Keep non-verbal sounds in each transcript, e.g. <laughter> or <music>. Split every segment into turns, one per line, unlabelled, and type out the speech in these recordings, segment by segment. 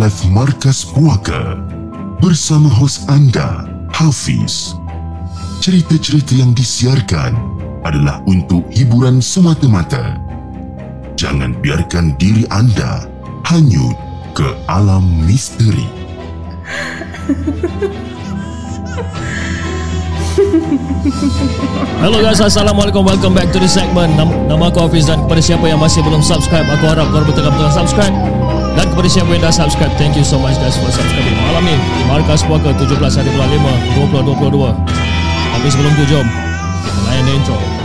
live Markas Puaka bersama hos anda, Hafiz. Cerita-cerita yang disiarkan adalah untuk hiburan semata-mata. Jangan biarkan diri anda hanyut ke alam misteri. <laughs>
Hello guys, Assalamualaikum Welcome back to the segment Nama, nama aku Hafiz dan kepada siapa yang masih belum subscribe Aku harap korang betul-betul subscribe Dan kepada siapa yang dah subscribe Thank you so much guys for subscribing. Malam ni, Markas Puaka 17 hari bulan 5 2022 Tapi sebelum tu jom. Layan the intro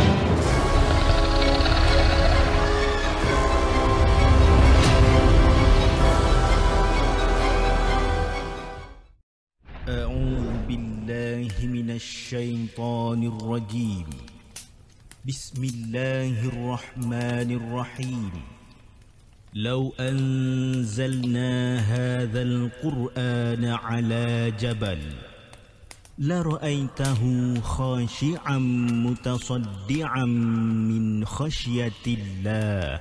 على جبل لرأيته خاشعا متصدعا من خشية الله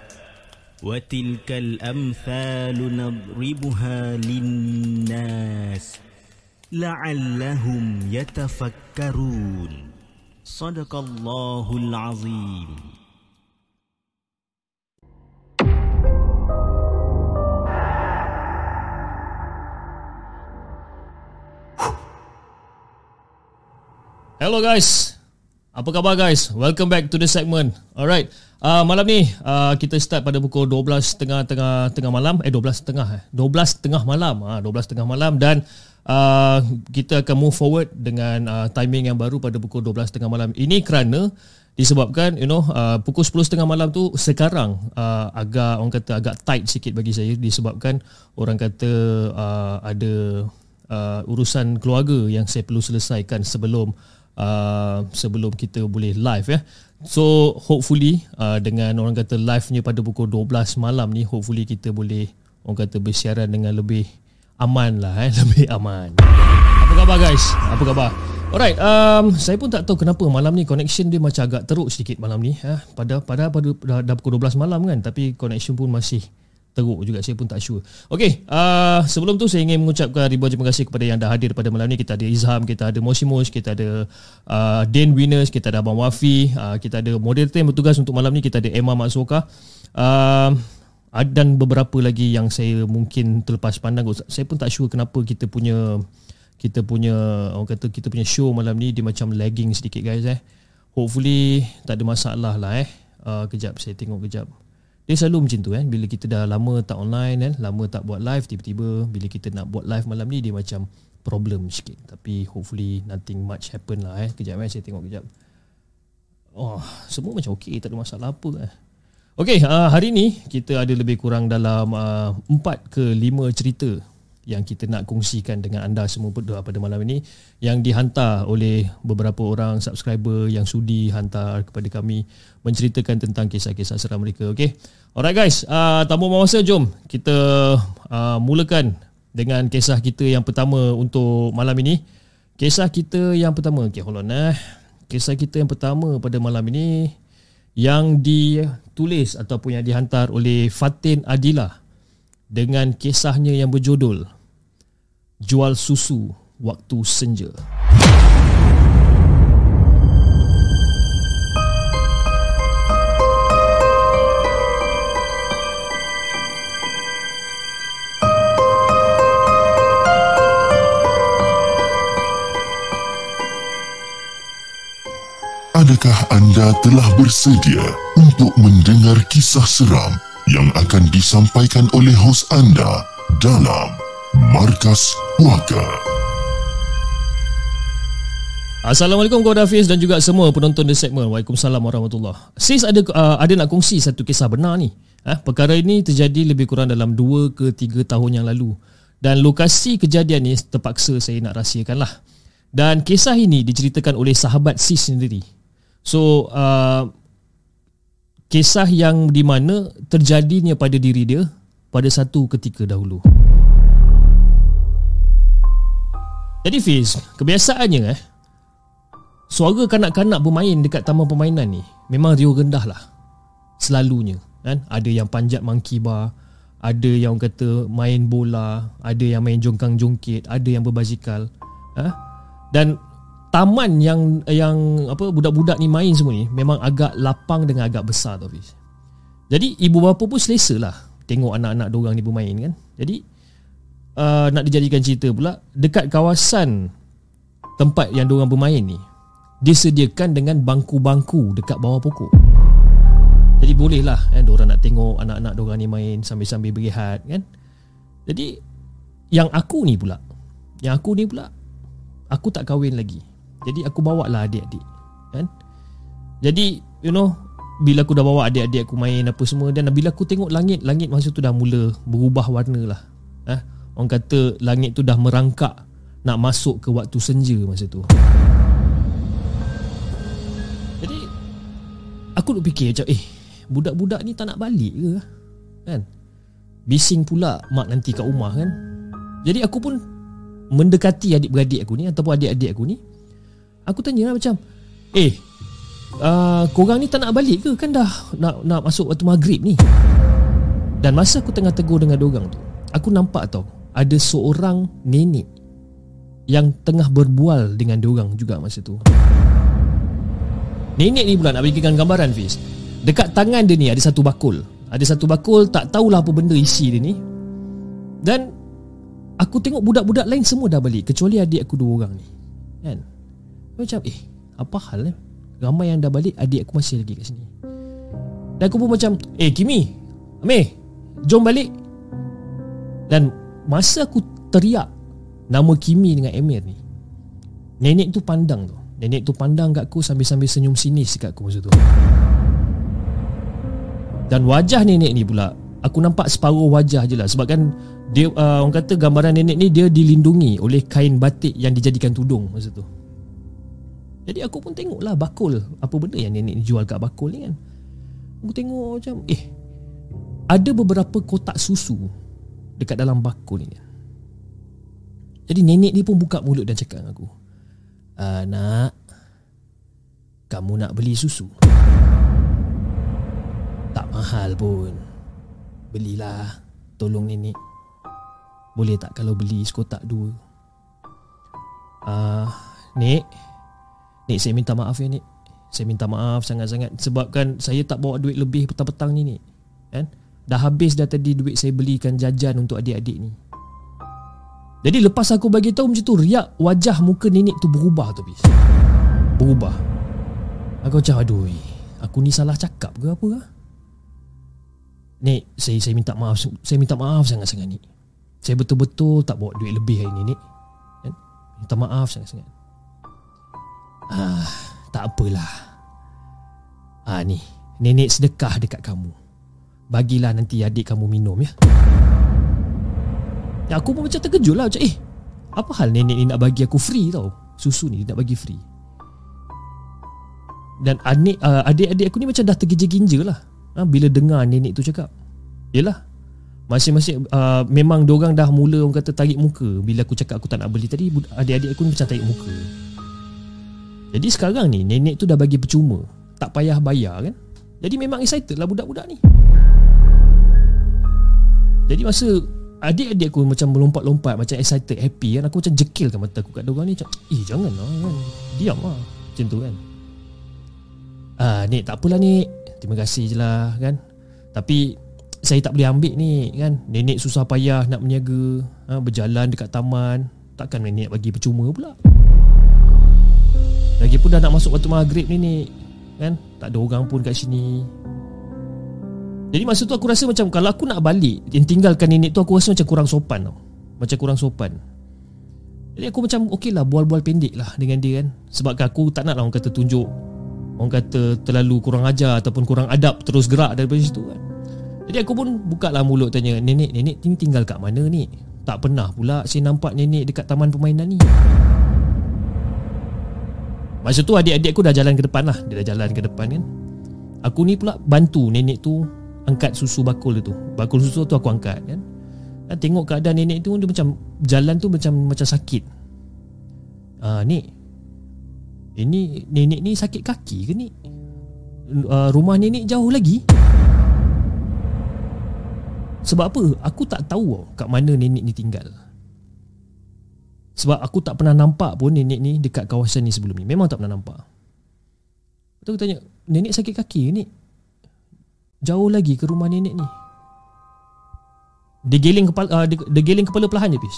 وتلك الأمثال نضربها للناس لعلهم يتفكرون صدق الله العظيم
Hello guys. Apa khabar guys? Welcome back to the segment. Alright. Uh, Malam ni uh, Kita start pada pukul 12 tengah tengah tengah malam. Eh 12 tengah eh. 12 tengah malam. Uh, 12 tengah malam. Dan uh, Kita akan move forward Dengan uh, timing yang baru Pada pukul 12 tengah malam. Ini kerana Disebabkan you know uh, Pukul 10 tengah malam tu Sekarang uh, Agak Orang kata agak tight sikit bagi saya. Disebabkan Orang kata uh, Ada uh, Urusan keluarga Yang saya perlu selesaikan sebelum uh, sebelum kita boleh live ya. So hopefully uh, dengan orang kata live-nya pada pukul 12 malam ni hopefully kita boleh orang kata bersiaran dengan lebih aman lah eh, <laughs> lebih aman. Apa khabar guys? Apa khabar? Alright, um, saya pun tak tahu kenapa malam ni connection dia macam agak teruk sedikit malam ni. Eh. Pada pada pada dah, dah pukul 12 malam kan, tapi connection pun masih teruk juga saya pun tak sure. Okey, uh, sebelum tu saya ingin mengucapkan ribuan terima kasih kepada yang dah hadir pada malam ni. Kita ada Izham, kita ada Moshimosh, kita ada uh, Dan Winners, kita ada Abang Wafi, uh, kita ada moderator yang bertugas untuk malam ni, kita ada Emma Maksoka. Uh, dan beberapa lagi yang saya mungkin terlepas pandang. Saya pun tak sure kenapa kita punya kita punya orang kata kita punya show malam ni dia macam lagging sedikit guys eh. Hopefully tak ada masalah lah eh. Uh, kejap saya tengok kejap. Dia selalu macam tu kan Bila kita dah lama tak online kan Lama tak buat live Tiba-tiba Bila kita nak buat live malam ni Dia macam problem sikit. Tapi hopefully Nothing much happen lah eh. Kejap eh saya tengok kejap. Oh Semua macam okey Tak ada masalah apa eh. Okay uh, hari ni Kita ada lebih kurang dalam uh, 4 ke 5 cerita yang kita nak kongsikan dengan anda semua berdua pada malam ini yang dihantar oleh beberapa orang subscriber yang sudi hantar kepada kami menceritakan tentang kisah-kisah seram mereka. Okey. Alright guys. Uh, tanpa masa jom kita uh, mulakan dengan kisah kita yang pertama untuk malam ini. Kisah kita yang pertama. Okey hold on eh. Kisah kita yang pertama pada malam ini yang ditulis ataupun yang dihantar oleh Fatin Adila dengan kisahnya yang berjudul Jual Susu Waktu Senja.
Adakah anda telah bersedia untuk mendengar kisah seram yang akan disampaikan oleh hos anda dalam Markas Puaka?
Assalamualaikum kepada Hafiz dan juga semua penonton di segmen. Waalaikumsalam warahmatullahi Sis ada uh, ada nak kongsi satu kisah benar ni. Eh, perkara ini terjadi lebih kurang dalam 2 ke 3 tahun yang lalu. Dan lokasi kejadian ni terpaksa saya nak rahsiakan lah. Dan kisah ini diceritakan oleh sahabat Sis sendiri. So, uh, kisah yang di mana terjadinya pada diri dia pada satu ketika dahulu. Jadi Fiz, kebiasaannya eh, suara kanak-kanak bermain dekat taman permainan ni memang riuh rendah lah. Selalunya. Kan? Ada yang panjat monkey bar, ada yang kata main bola, ada yang main jongkang-jongkit, ada yang berbasikal. Ha? Dan taman yang yang apa budak-budak ni main semua ni memang agak lapang dengan agak besar tu Hafiz. Jadi ibu bapa pun selesa lah tengok anak-anak dorang ni bermain kan. Jadi uh, nak dijadikan cerita pula dekat kawasan tempat yang dorang bermain ni disediakan dengan bangku-bangku dekat bawah pokok. Jadi boleh lah kan dorang nak tengok anak-anak dorang ni main sambil-sambil berehat kan. Jadi yang aku ni pula yang aku ni pula aku tak kahwin lagi. Jadi aku bawa lah adik-adik kan? Jadi you know Bila aku dah bawa adik-adik aku main apa semua Dan bila aku tengok langit Langit masa tu dah mula berubah warna lah eh? Orang kata langit tu dah merangkak Nak masuk ke waktu senja masa tu Jadi Aku duk fikir macam Eh budak-budak ni tak nak balik ke Kan Bising pula mak nanti kat rumah kan Jadi aku pun Mendekati adik-beradik aku ni Ataupun adik-adik aku ni Aku tanya lah macam Eh uh, Korang ni tak nak balik ke? Kan dah nak, nak masuk waktu maghrib ni. Dan masa aku tengah tegur dengan dorang tu Aku nampak tau Ada seorang nenek Yang tengah berbual dengan dorang juga masa tu. Nenek ni pula nak bagikan gambaran Fiz. Dekat tangan dia ni ada satu bakul. Ada satu bakul tak tahulah apa benda isi dia ni. Dan Aku tengok budak-budak lain semua dah balik Kecuali adik aku dua orang ni. Kan macam eh Apa hal eh? Ramai yang dah balik Adik aku masih lagi kat sini. Dan aku pun macam Eh Kimi Amir Jom balik. Dan Masa aku teriak Nama Kimi dengan Amir ni Nenek tu pandang tu. Nenek tu pandang kat aku Sambil-sambil senyum sinis kat aku masa tu. Dan wajah nenek ni pula Aku nampak separuh wajah je lah. Sebab kan dia, uh, Orang kata gambaran nenek ni Dia dilindungi oleh kain batik Yang dijadikan tudung masa tu jadi aku pun tengok lah bakul. Apa benda yang nenek ni jual kat bakul ni kan? Aku tengok macam Eh Ada beberapa kotak susu Dekat dalam bakul ni. Jadi nenek ni pun buka mulut dan cakap dengan aku Anak Kamu nak beli susu? Tak mahal pun. Belilah. Tolong nenek. Boleh tak kalau beli sekotak dua? Ah, uh, Nek Nik saya minta maaf ya Nik. Saya minta maaf sangat-sangat Sebabkan saya tak bawa duit lebih petang-petang ni Nik. Kan? Dah habis dah tadi duit saya belikan jajan untuk adik-adik ni. Jadi lepas aku bagi tahu macam tu Riak wajah muka nenek tu berubah tu bis. Berubah. Aku macam aduh Aku ni salah cakap ke apa lah Nik saya, saya minta maaf Saya minta maaf sangat-sangat Nik. Saya betul-betul tak bawa duit lebih hari ni Nik. Kan? Minta maaf sangat-sangat Ah, tak apalah. Ah ni, nenek sedekah dekat kamu. Bagilah nanti adik kamu minum ya. Ya aku pun macam terkejut lah macam eh apa hal nenek ni nak bagi aku free tau susu ni nak bagi free. Dan adik uh, adik-adik aku ni macam dah tergija-ginja lah ha, bila dengar nenek tu cakap. Yalah. Masing-masing uh, memang diorang dah mula orang kata tarik muka bila aku cakap aku tak nak beli tadi adik-adik aku ni macam tarik muka. Jadi sekarang ni nenek tu dah bagi percuma. Tak payah bayar kan? Jadi memang excited lah budak-budak ni. Jadi masa adik-adik aku macam melompat-lompat Macam excited, happy kan? Aku macam jekil kan mata aku kat diorang ni Macam eh jangan lah kan? Diam lah. Macam tu kan? Ah, Nek tak apalah Nek. Terima kasih je lah kan? Tapi saya tak boleh ambil ni kan? Nenek susah payah nak menjaga ha, Berjalan dekat taman. Takkan nenek bagi percuma pula Lagipun dah nak masuk waktu maghrib ni ni Kan? Tak ada orang pun kat sini. Jadi masa tu aku rasa macam Kalau aku nak balik Yang tinggalkan nenek tu Aku rasa macam kurang sopan tau. Macam kurang sopan. Jadi aku macam Okey lah bual-bual pendek lah Dengan dia kan? Sebab aku tak nak lah Orang kata tunjuk. Orang kata terlalu kurang ajar Ataupun kurang adab Terus gerak daripada situ kan? Jadi aku pun buka lah mulut tanya Nenek, nenek tinggal kat mana ni? Tak pernah pula saya nampak nenek dekat taman permainan ni Masa tu adik-adik aku dah jalan ke depan lah. Dia dah jalan ke depan kan. Aku ni pula bantu nenek tu Angkat susu bakul tu. Bakul susu tu aku angkat kan. Dan tengok keadaan nenek tu Dia macam Jalan tu macam macam sakit. Ah, Nek Ini nenek ni sakit kaki ke ni uh, Rumah nenek jauh lagi. Sebab apa? Aku tak tahu kat mana nenek ni tinggal. Sebab aku tak pernah nampak pun nenek ni dekat kawasan ni sebelum ni. Memang tak pernah nampak. Lepas aku tanya, nenek sakit kaki ni? Jauh lagi ke rumah nenek ni. Dia geling kepala, uh, dia, dia geling kepala perlahan je, Pis.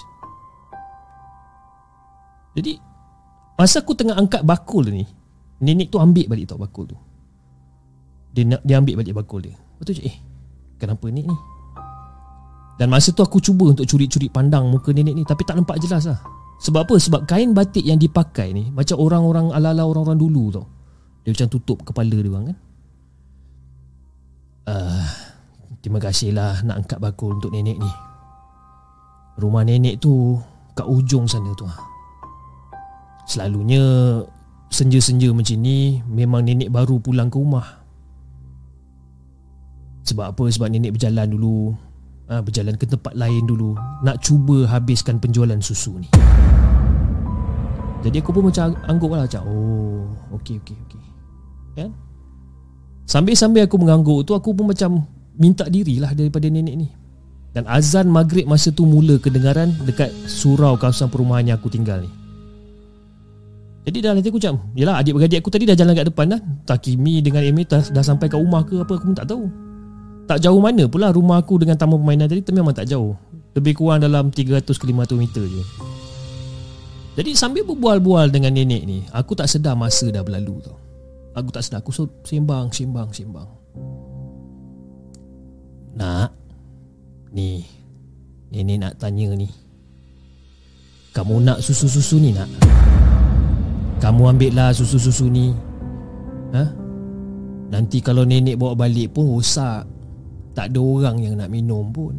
Jadi, masa aku tengah angkat bakul ni, nenek tu ambil balik tau bakul tu. Dia, dia ambil balik bakul dia. Lepas tu eh, kenapa nenek ni? Dan masa tu aku cuba untuk curi-curi pandang muka nenek ni Tapi tak nampak jelas lah Sebab apa? Sebab kain batik yang dipakai ni Macam orang-orang ala-ala orang-orang dulu tau Dia macam tutup kepala dia orang kan? Uh, Terima kasih lah nak angkat bakul untuk nenek ni. Rumah nenek tu kat ujung sana tu lah Selalunya senja-senja macam ni Memang nenek baru pulang ke rumah. Sebab apa? Sebab nenek berjalan dulu ha, Berjalan ke tempat lain dulu. Nak cuba habiskan penjualan susu ni. Jadi aku pun macam angguk lah macam Oh okey okey okey. Kan? Sambil-sambil aku mengangguk tu Aku pun macam Minta dirilah daripada nenek ni. Dan azan maghrib masa tu mula kedengaran Dekat surau kawasan perumahan yang aku tinggal ni. Jadi dalam hati aku macam Yelah adik-beradik aku tadi dah jalan kat depan dah. Takimi dengan Amy dah, dah sampai kat rumah ke apa Aku pun tak tahu tak jauh mana pula rumah aku dengan taman permainan tadi memang tak jauh. Lebih kurang dalam 300 ke 500 meter je. Jadi sambil berbual-bual dengan nenek ni, aku tak sedar masa dah berlalu tu. Aku tak sedar, aku sembang, sembang, sembang. Nak, ni, nenek nak tanya ni. Kamu nak susu-susu ni nak? Kamu ambil lah susu-susu ni. Ha? Nanti kalau nenek bawa balik pun rosak. Tak ada orang yang nak minum pun.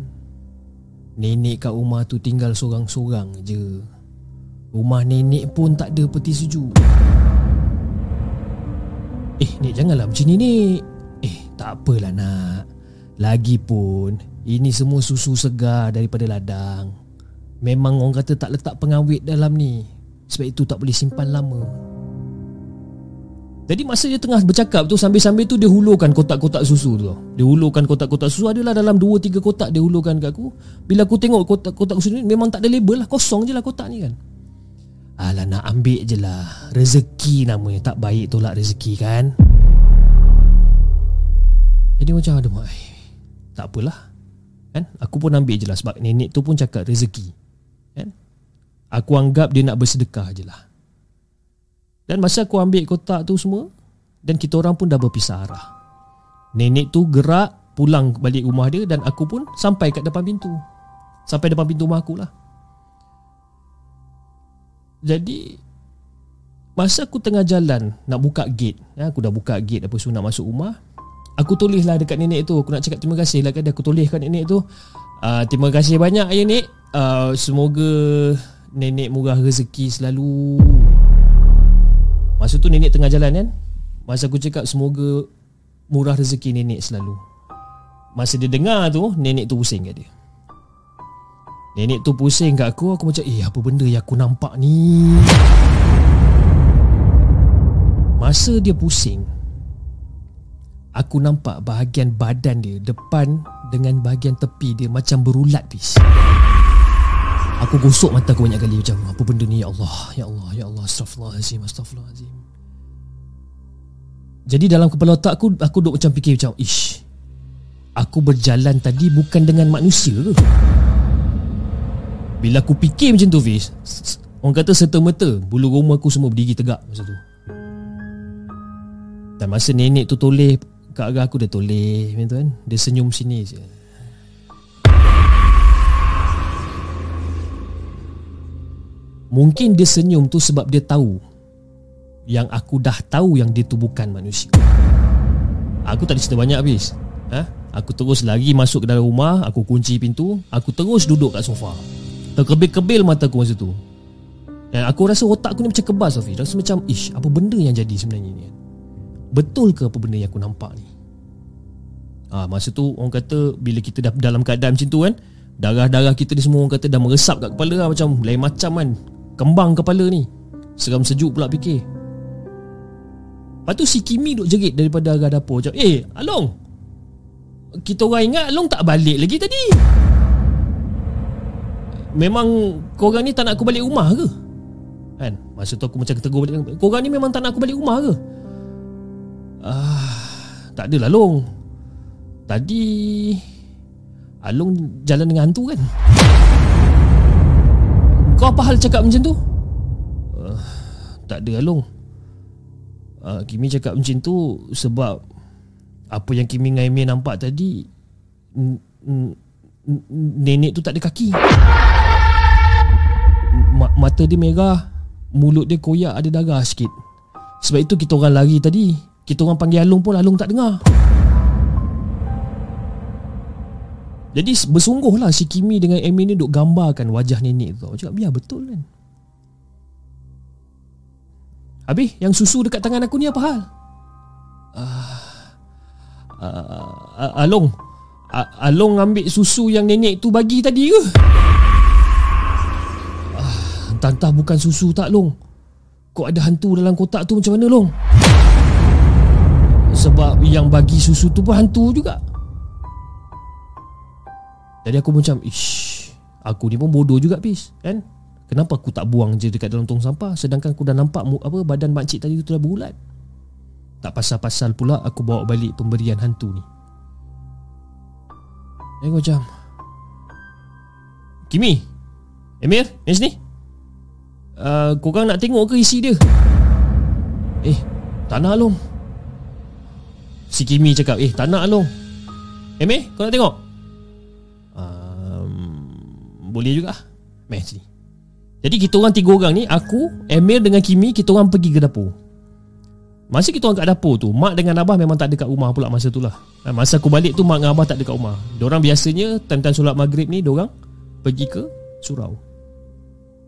Nenek kat rumah tu tinggal sorang-sorang je. Rumah nenek pun tak ada peti sejuk. Eh, Nek janganlah macam ni, Nek. Eh, tak apalah nak. Lagipun, ini semua susu segar daripada ladang. Memang orang kata tak letak pengawet dalam ni. Sebab itu tak boleh simpan lama jadi masa dia tengah bercakap tu Sambil-sambil tu dia hulurkan kotak-kotak susu tu. Dia hulurkan kotak-kotak susu. Adalah dalam 2-3 kotak dia hulurkan kat aku. Bila aku tengok kotak-kotak susu ni Memang tak ada label lah. Kosong je lah kotak ni kan. Alah nak ambil je lah. Rezeki namanya. Tak baik tolak rezeki kan. Jadi macam ada mak Tak apalah. Kan? Aku pun ambil je lah. Sebab nenek tu pun cakap rezeki. Kan? Aku anggap dia nak bersedekah je lah dan masa aku ambil kotak tu semua Dan kita orang pun dah berpisah arah. Nenek tu gerak pulang balik rumah dia Dan aku pun sampai kat depan pintu. Sampai depan pintu rumah aku lah. Jadi Masa aku tengah jalan Nak buka gate ya, Aku dah buka gate Apa semua nak masuk rumah Aku tulis lah dekat nenek tu. Aku nak cakap terima kasih lah kan Aku tulis kat nenek tu. Uh, Terima kasih banyak ayah nek. Uh, Semoga Nenek murah rezeki selalu Masa tu nenek tengah jalan kan? Masa aku cakap semoga Murah rezeki nenek selalu. Masa dia dengar tu Nenek tu pusing kat dia. Nenek tu pusing kat aku Aku macam Eh apa benda yang aku nampak ni? Masa dia pusing Aku nampak bahagian badan dia Depan dengan bahagian tepi dia Macam berulat bis Aku gosok mata aku banyak kali macam apa benda ni ya Allah? Ya Allah ya Allah astagfirullahalazim astagfirullahalazim Jadi dalam kepala otak aku aku duk macam fikir macam ish Aku berjalan tadi bukan dengan manusia ke? Bila aku fikir macam tu Fiz Orang kata serta-merta Bulu rumah aku semua berdiri tegak masa tu. Dan masa nenek tu toleh Kat arah aku dia toleh macam tu kan? Dia senyum sini je Mungkin dia senyum tu sebab dia tahu Yang aku dah tahu yang dia tu bukan manusia. Aku tak ada cerita banyak habis ha? Aku terus lari masuk ke dalam rumah Aku kunci pintu Aku terus duduk kat sofa. Terkebil-kebil mata aku masa tu. Dan aku rasa otak aku ni macam kebas Hafiz. Rasa macam Ish apa benda yang jadi sebenarnya ni? Betul ke apa benda yang aku nampak ni? Ha, Masa tu orang kata Bila kita dah dalam keadaan macam tu kan Darah-darah kita ni semua orang kata dah meresap kat kepala lah Macam lain macam kan Kembang kepala ni Seram sejuk pula fikir Lepas tu si Kimi duk jerit daripada arah dapur Macam eh Along Kita orang ingat Long tak balik lagi tadi Memang korang ni tak nak aku balik rumah ke? Kan? Masa tu aku macam tegur balik Korang ni memang tak nak aku balik rumah ke? Ah, tak adalah Long Tadi Along jalan dengan hantu kan? Kau apa hal cakap macam tu? Uh, tak ada Along uh, Kimi cakap macam tu Sebab Apa yang Kimi dengan Emir nampak tadi Nenek tu tak ada kaki Mata dia merah Mulut dia koyak ada darah sikit. Sebab itu kita orang lari tadi. Kita orang panggil Along pun Along tak dengar Jadi bersungguhlah si Kimi dengan Amy ni duk gambarkan wajah nenek tu. Cakap biar betul kan. Habis yang susu dekat tangan aku ni apa hal? Uh, uh, Along uh, Along ambil susu yang nenek tu bagi tadi ke? Uh, entah-entah bukan susu tak Long Kok ada hantu dalam kotak tu macam mana Long? Sebab yang bagi susu tu pun hantu juga jadi aku macam Ish Aku ni pun bodoh juga Pis Kan? Kenapa aku tak buang je dekat dalam tong sampah? Sedangkan aku dah nampak apa Badan makcik tadi tu dah berulat Tak pasal-pasal pula Aku bawa balik pemberian hantu ni. Jadi aku macam Kimi Emir Yang sini. Uh, Korang nak tengok ke isi dia? Eh Tak nak Long Si Kimi cakap Eh tak nak Long Emir kau nak tengok boleh juga Meh sini. Jadi kita orang tiga orang ni Aku Emir dengan Kimi Kita orang pergi ke dapur. Masa kita orang kat dapur tu Mak dengan Abah memang tak ada kat rumah pula Masa tu lah. Masa aku balik tu Mak dengan Abah tak ada kat rumah. Diorang biasanya Time-time solat maghrib ni Diorang Pergi ke Surau.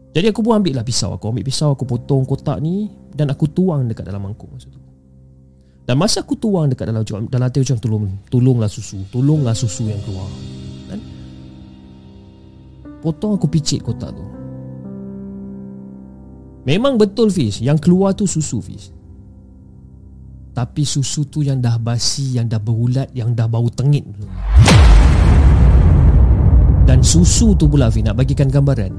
Jadi aku pun ambil lah pisau Aku ambil pisau Aku potong kotak ni Dan aku tuang dekat dalam mangkuk masa tu. Dan masa aku tuang dekat dalam Dalam hati macam tolong Tolonglah susu Tolonglah susu yang keluar Potong aku picit kotak tu. Memang betul Fiz. Yang keluar tu susu Fiz. Tapi susu tu yang dah basi Yang dah berulat Yang dah bau tengit. Dan susu tu pula Fiz Nak bagikan gambaran.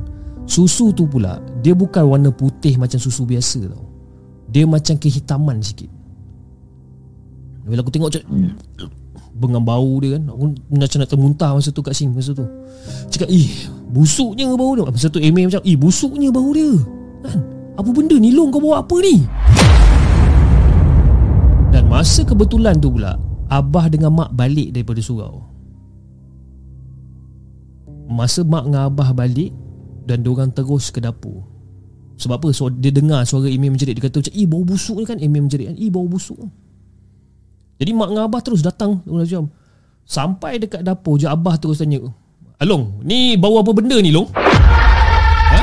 Susu tu pula Dia bukan warna putih Macam susu biasa tau. Dia macam kehitaman sikit. Bila aku tengok macam Bengang bau dia kan Aku macam nak termuntah masa tu kat sini Masa tu. Cakap ih Busuknya bau dia. Masa tu Amy macam ih busuknya bau dia. Kan? Apa benda ni? Long kau bawa apa ni? Dan masa kebetulan tu pula Abah dengan mak balik daripada surau. Masa mak dengan abah balik Dan diorang terus ke dapur. Sebab apa? So, dia dengar suara Amy menjerit. Dia kata macam Ih bau busuk ni kan? Amy menjerit kan Ih bau busuk. Jadi mak dengan abah terus datang. Sampai dekat dapur je. Abah terus tanya Along, ni bau apa benda ni Long? Ha?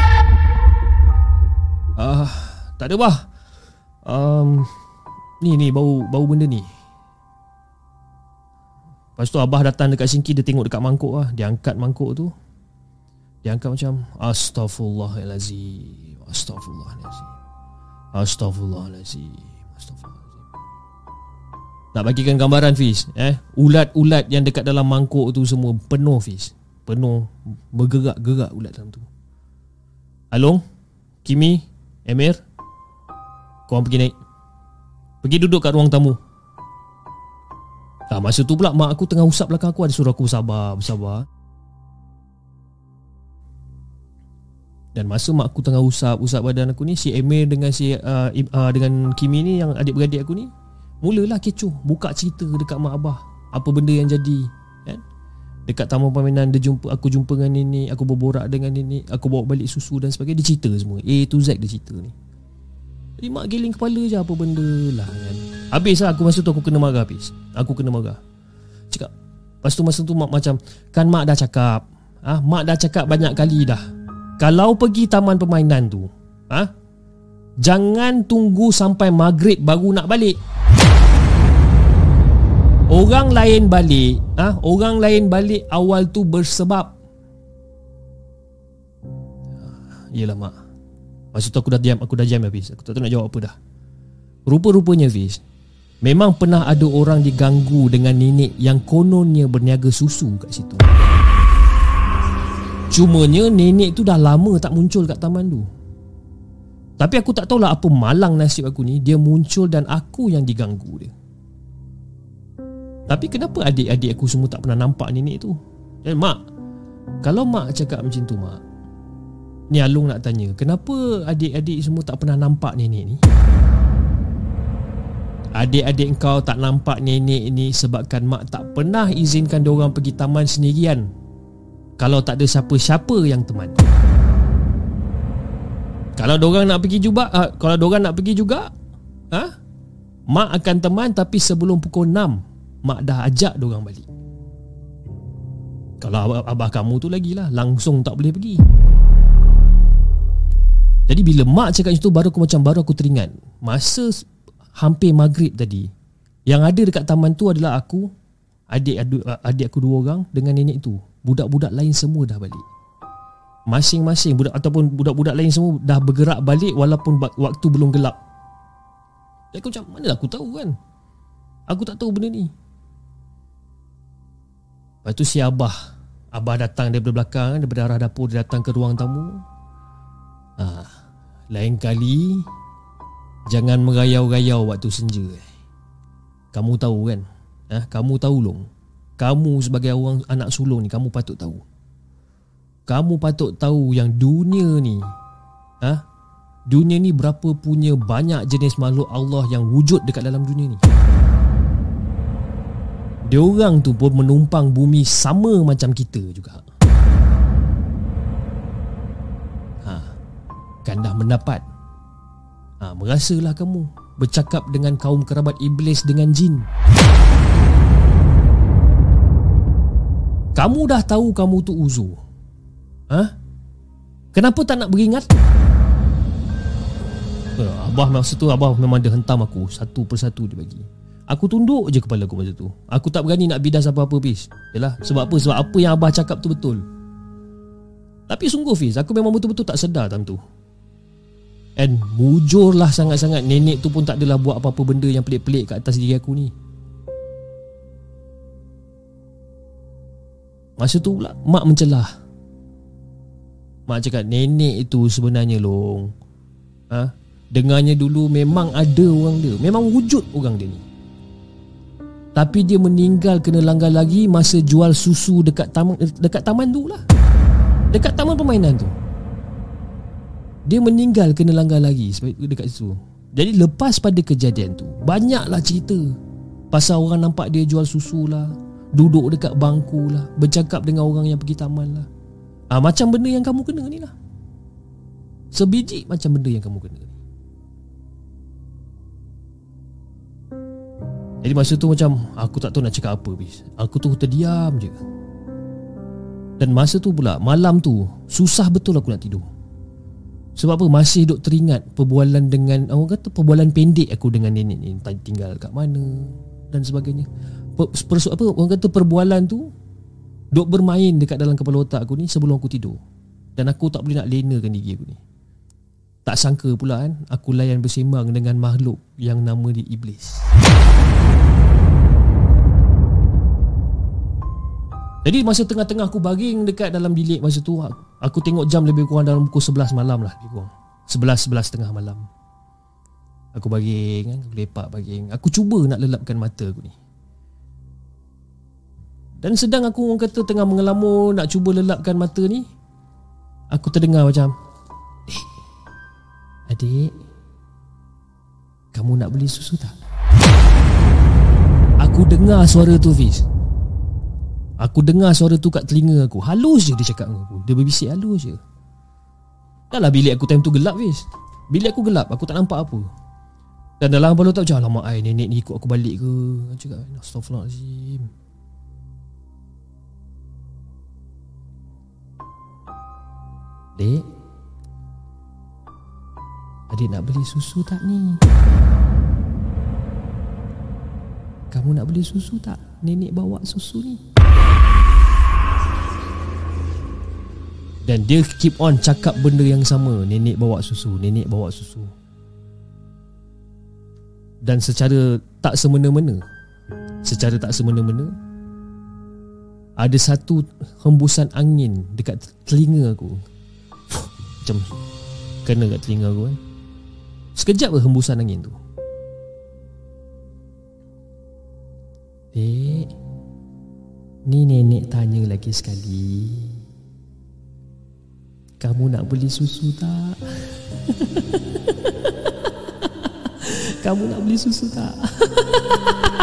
Ah, uh, tak ada bah. Um, ni ni bau bau benda ni. Lepas tu Abah datang dekat sinki Dia tengok dekat mangkuk lah Dia angkat mangkuk tu Dia angkat macam Astaghfirullahalazim Astaghfirullahalazim Astaghfirullahalazim Astaghfirullahalazim nak bagikan gambaran Fiz eh? Ulat-ulat yang dekat dalam mangkuk tu semua Penuh Fiz Penuh Bergerak-gerak ulat dalam tu. Along Kimi Emir Korang pergi naik. Pergi duduk kat ruang tamu. Ah, Masa tu pula mak aku tengah usap belakang aku Ada suruh aku bersabar Bersabar. Dan masa mak aku tengah usap Usap badan aku ni Si Emir dengan si uh, uh, Dengan Kimi ni Yang adik-beradik aku ni Mulalah kecoh Buka cerita dekat mak abah. Apa benda yang jadi? Dekat taman permainan dia jumpa, Aku jumpa dengan nenek Aku berborak dengan nenek Aku bawa balik susu dan sebagainya Dia cerita semua. A to Z dia cerita ni. Jadi mak giling kepala je Apa benda lah kan? Habis lah aku masa tu Aku kena marah habis. Aku kena marah. Cakap Lepas tu masa tu mak macam Kan mak dah cakap. Ah, Mak dah cakap banyak kali dah. Kalau pergi taman permainan tu ah, Jangan tunggu sampai maghrib baru nak balik Orang lain balik ah, ha? Orang lain balik awal tu bersebab Yelah mak Masa tu aku dah diam Aku dah diam habis Aku tak tahu nak jawab apa dah Rupa-rupanya Fiz Memang pernah ada orang diganggu dengan nenek yang kononnya berniaga susu kat situ. Cumanya nenek tu dah lama tak muncul kat taman tu. Tapi aku tak tahulah apa malang nasib aku ni Dia muncul dan aku yang diganggu dia Tapi kenapa adik-adik aku semua tak pernah nampak nenek tu? Dan mak. Kalau mak cakap macam tu mak. Ni Alung nak tanya Kenapa adik-adik semua tak pernah nampak nenek ni? Adik-adik kau tak nampak nenek ni sebabkan mak tak pernah izinkan diorang pergi taman sendirian. Kalau tak ada siapa-siapa yang teman. Kalau diorang nak pergi juga uh, Kalau diorang nak pergi juga ha? Mak akan teman tapi sebelum pukul 6 Mak dah ajak diorang balik. Kalau abah, abah kamu tu lagi lah Langsung tak boleh pergi. Jadi bila mak cakap macam tu Baru aku macam baru aku teringat. Masa hampir maghrib tadi Yang ada dekat taman tu adalah aku Adik adik aku dua orang Dengan nenek tu. Budak-budak lain semua dah balik. Masing-masing budak Ataupun budak-budak lain semua Dah bergerak balik Walaupun waktu belum gelap. Jadi aku macam Mana aku tahu kan? Aku tak tahu benda ni Lepas tu si Abah Abah datang daripada belakang Daripada arah dapur Dia datang ke ruang tamu. Ah, Lain kali Jangan merayau-rayau waktu senja Kamu tahu kan? Eh, Kamu tahu long? Kamu sebagai orang anak sulung ni Kamu patut tahu. Kamu patut tahu yang dunia ni eh, Dunia ni berapa punya banyak jenis makhluk Allah Yang wujud dekat dalam dunia ni Diorang tu pun menumpang bumi sama macam kita juga. Ha, kan dah mendapat. Ha, Merasalah kamu Bercakap dengan kaum kerabat iblis dengan jin. Kamu dah tahu kamu tu uzu ha? Kenapa tak nak beringat? Eh, Abah masa tu Abah memang dia hentam aku. Satu persatu dia bagi Aku tunduk je kepala aku masa tu. Aku tak berani nak bidas apa-apa Fiz. Yalah Sebab apa? Sebab apa yang Abah cakap tu betul. Tapi sungguh Fiz Aku memang betul-betul tak sedar time tu. And mujurlah sangat-sangat Nenek tu pun tak adalah buat apa-apa benda yang pelik-pelik kat atas diri aku ni. Masa tu pula Mak mencelah. Mak cakap nenek itu sebenarnya long ha? Dengarnya dulu memang ada orang dia. Memang wujud orang dia ni Tapi dia meninggal kena langgar lagi Masa jual susu dekat taman dekat taman tu lah Dekat taman permainan tu dia meninggal kena langgar lagi dekat situ. Jadi lepas pada kejadian tu, banyaklah cerita pasal orang nampak dia jual susu lah, duduk dekat bangku lah, bercakap dengan orang yang pergi taman lah. Ah macam benda yang kamu kena ni lah. Sebiji macam benda yang kamu kena Jadi masa tu macam aku tak tahu nak cakap apa bis. Aku tu terdiam je. Dan masa tu pula malam tu susah betul aku nak tidur. Sebab apa masih duk teringat perbualan dengan orang kata perbualan pendek aku dengan nenek ni tinggal kat mana dan sebagainya. Per, per, apa orang kata perbualan tu duk bermain dekat dalam kepala otak aku ni sebelum aku tidur. Dan aku tak boleh nak lenakan diri aku ni. Tak sangka pula kan? Aku layan bersembang dengan makhluk yang nama dia iblis. Jadi masa tengah-tengah aku baring dekat dalam bilik masa tu Aku tengok jam lebih kurang dalam pukul 11 malam lah lebih kurang. 11, 11 tengah malam. Aku baring kan, aku lepak baring. Aku cuba nak lelapkan mata aku ni. Dan sedang aku orang kata tengah mengelamun Nak cuba lelapkan mata ni Aku terdengar macam adik Kamu nak beli susu tak? Aku dengar suara tu Fiz. Aku dengar suara tu kat telinga aku. Halus je dia cakap dengan aku. Dia berbisik halus je. Dah lah bilik aku time tu gelap Fiz. Bilik aku gelap. Aku tak nampak apa. Dan dalam kepala tak macam Lama ai nenek ni ikut aku balik ke? Aku cakap Astaghfirullahaladzim. Dek Adik nak beli susu tak ni? Kamu nak beli susu tak? Nenek bawa susu ni. Dan dia keep on cakap benda yang sama. Nenek bawa susu Nenek bawa susu. Dan secara tak semena-mena secara tak semena-mena ada satu hembusan angin dekat telinga aku. Macam kena kat telinga aku kan sekejap ke hembusan angin tu Dek Ni nenek tanya lagi sekali Kamu nak beli susu tak? <laughs> Kamu nak beli susu tak? <laughs>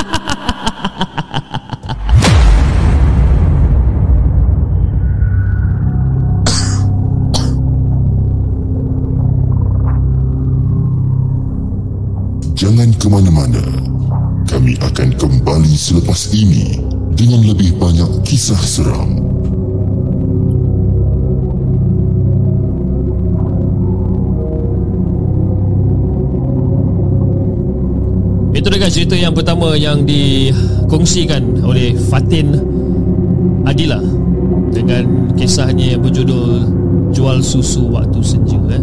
mana-mana. Kami akan kembali selepas ini dengan lebih banyak kisah seram.
Itu guys cerita yang pertama yang dikongsikan oleh Fatin Adila dengan kisahnya yang berjudul Jual Susu Waktu Senja eh.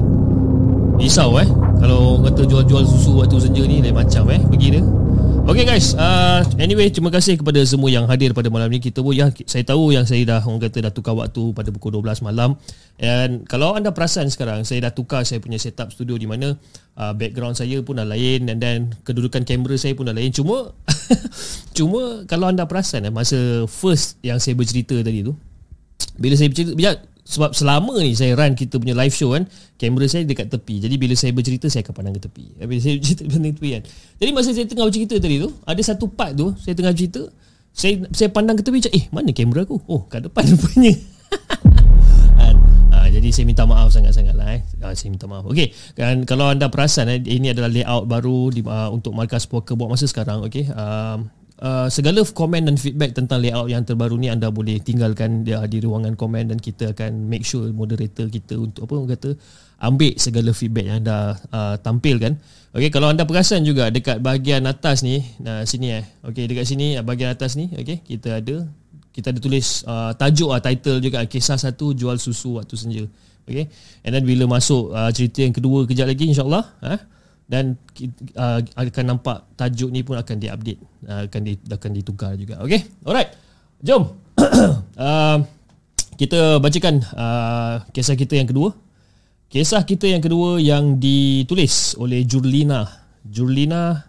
Risau eh Kalau kata jual-jual susu waktu senja ni Lain macam eh. Pergi dia. Okay guys. Uh, Anyway terima kasih kepada semua yang hadir pada malam ni. Kita pun ya Saya tahu yang saya dah Orang kata dah tukar waktu Pada pukul 12 malam. And kalau anda perasan sekarang Saya dah tukar saya punya setup studio Di mana uh, Background saya pun dah lain And then Kedudukan kamera saya pun dah lain. Cuma <laughs> Cuma Kalau anda perasan eh, Masa first Yang saya bercerita tadi tu Bila saya bercerita sebab selama ni saya run kita punya live show kan kamera saya dekat tepi. Jadi bila saya bercerita saya akan pandang ke tepi. Bila saya bercerita pandang tepi kan. Jadi masa saya tengah bercerita tadi tu ada satu part tu saya tengah cerita saya saya pandang ke tepi macam eh mana kamera aku? Oh kat depan <laughs> rupanya. Kan? Ha, jadi saya minta maaf sangat-sangat lah eh. Ha, saya minta maaf. Okay kan, Kalau anda perasan eh, Ini adalah layout baru di, uh, Untuk Markas Poker buat masa sekarang Okay um, uh, segala komen dan feedback tentang layout yang terbaru ni anda boleh tinggalkan dia di ruangan komen dan kita akan make sure moderator kita untuk apa kata ambil segala feedback yang anda uh, tampilkan. Okey kalau anda perasan juga dekat bahagian atas ni nah sini eh. Okey dekat sini bahagian atas ni okey kita ada kita ada tulis uh, tajuk uh, title juga kisah satu jual susu waktu senja. Okey. And then bila masuk uh, cerita yang kedua kejap lagi insyaallah eh dan uh, akan nampak tajuk ni pun akan diupdate uh, akan di, akan ditukar juga. Okey alright. Jom. <coughs> Uh, kita bacakan uh, kisah kita yang kedua. Kisah kita yang kedua yang ditulis oleh Jurlina. Jurlina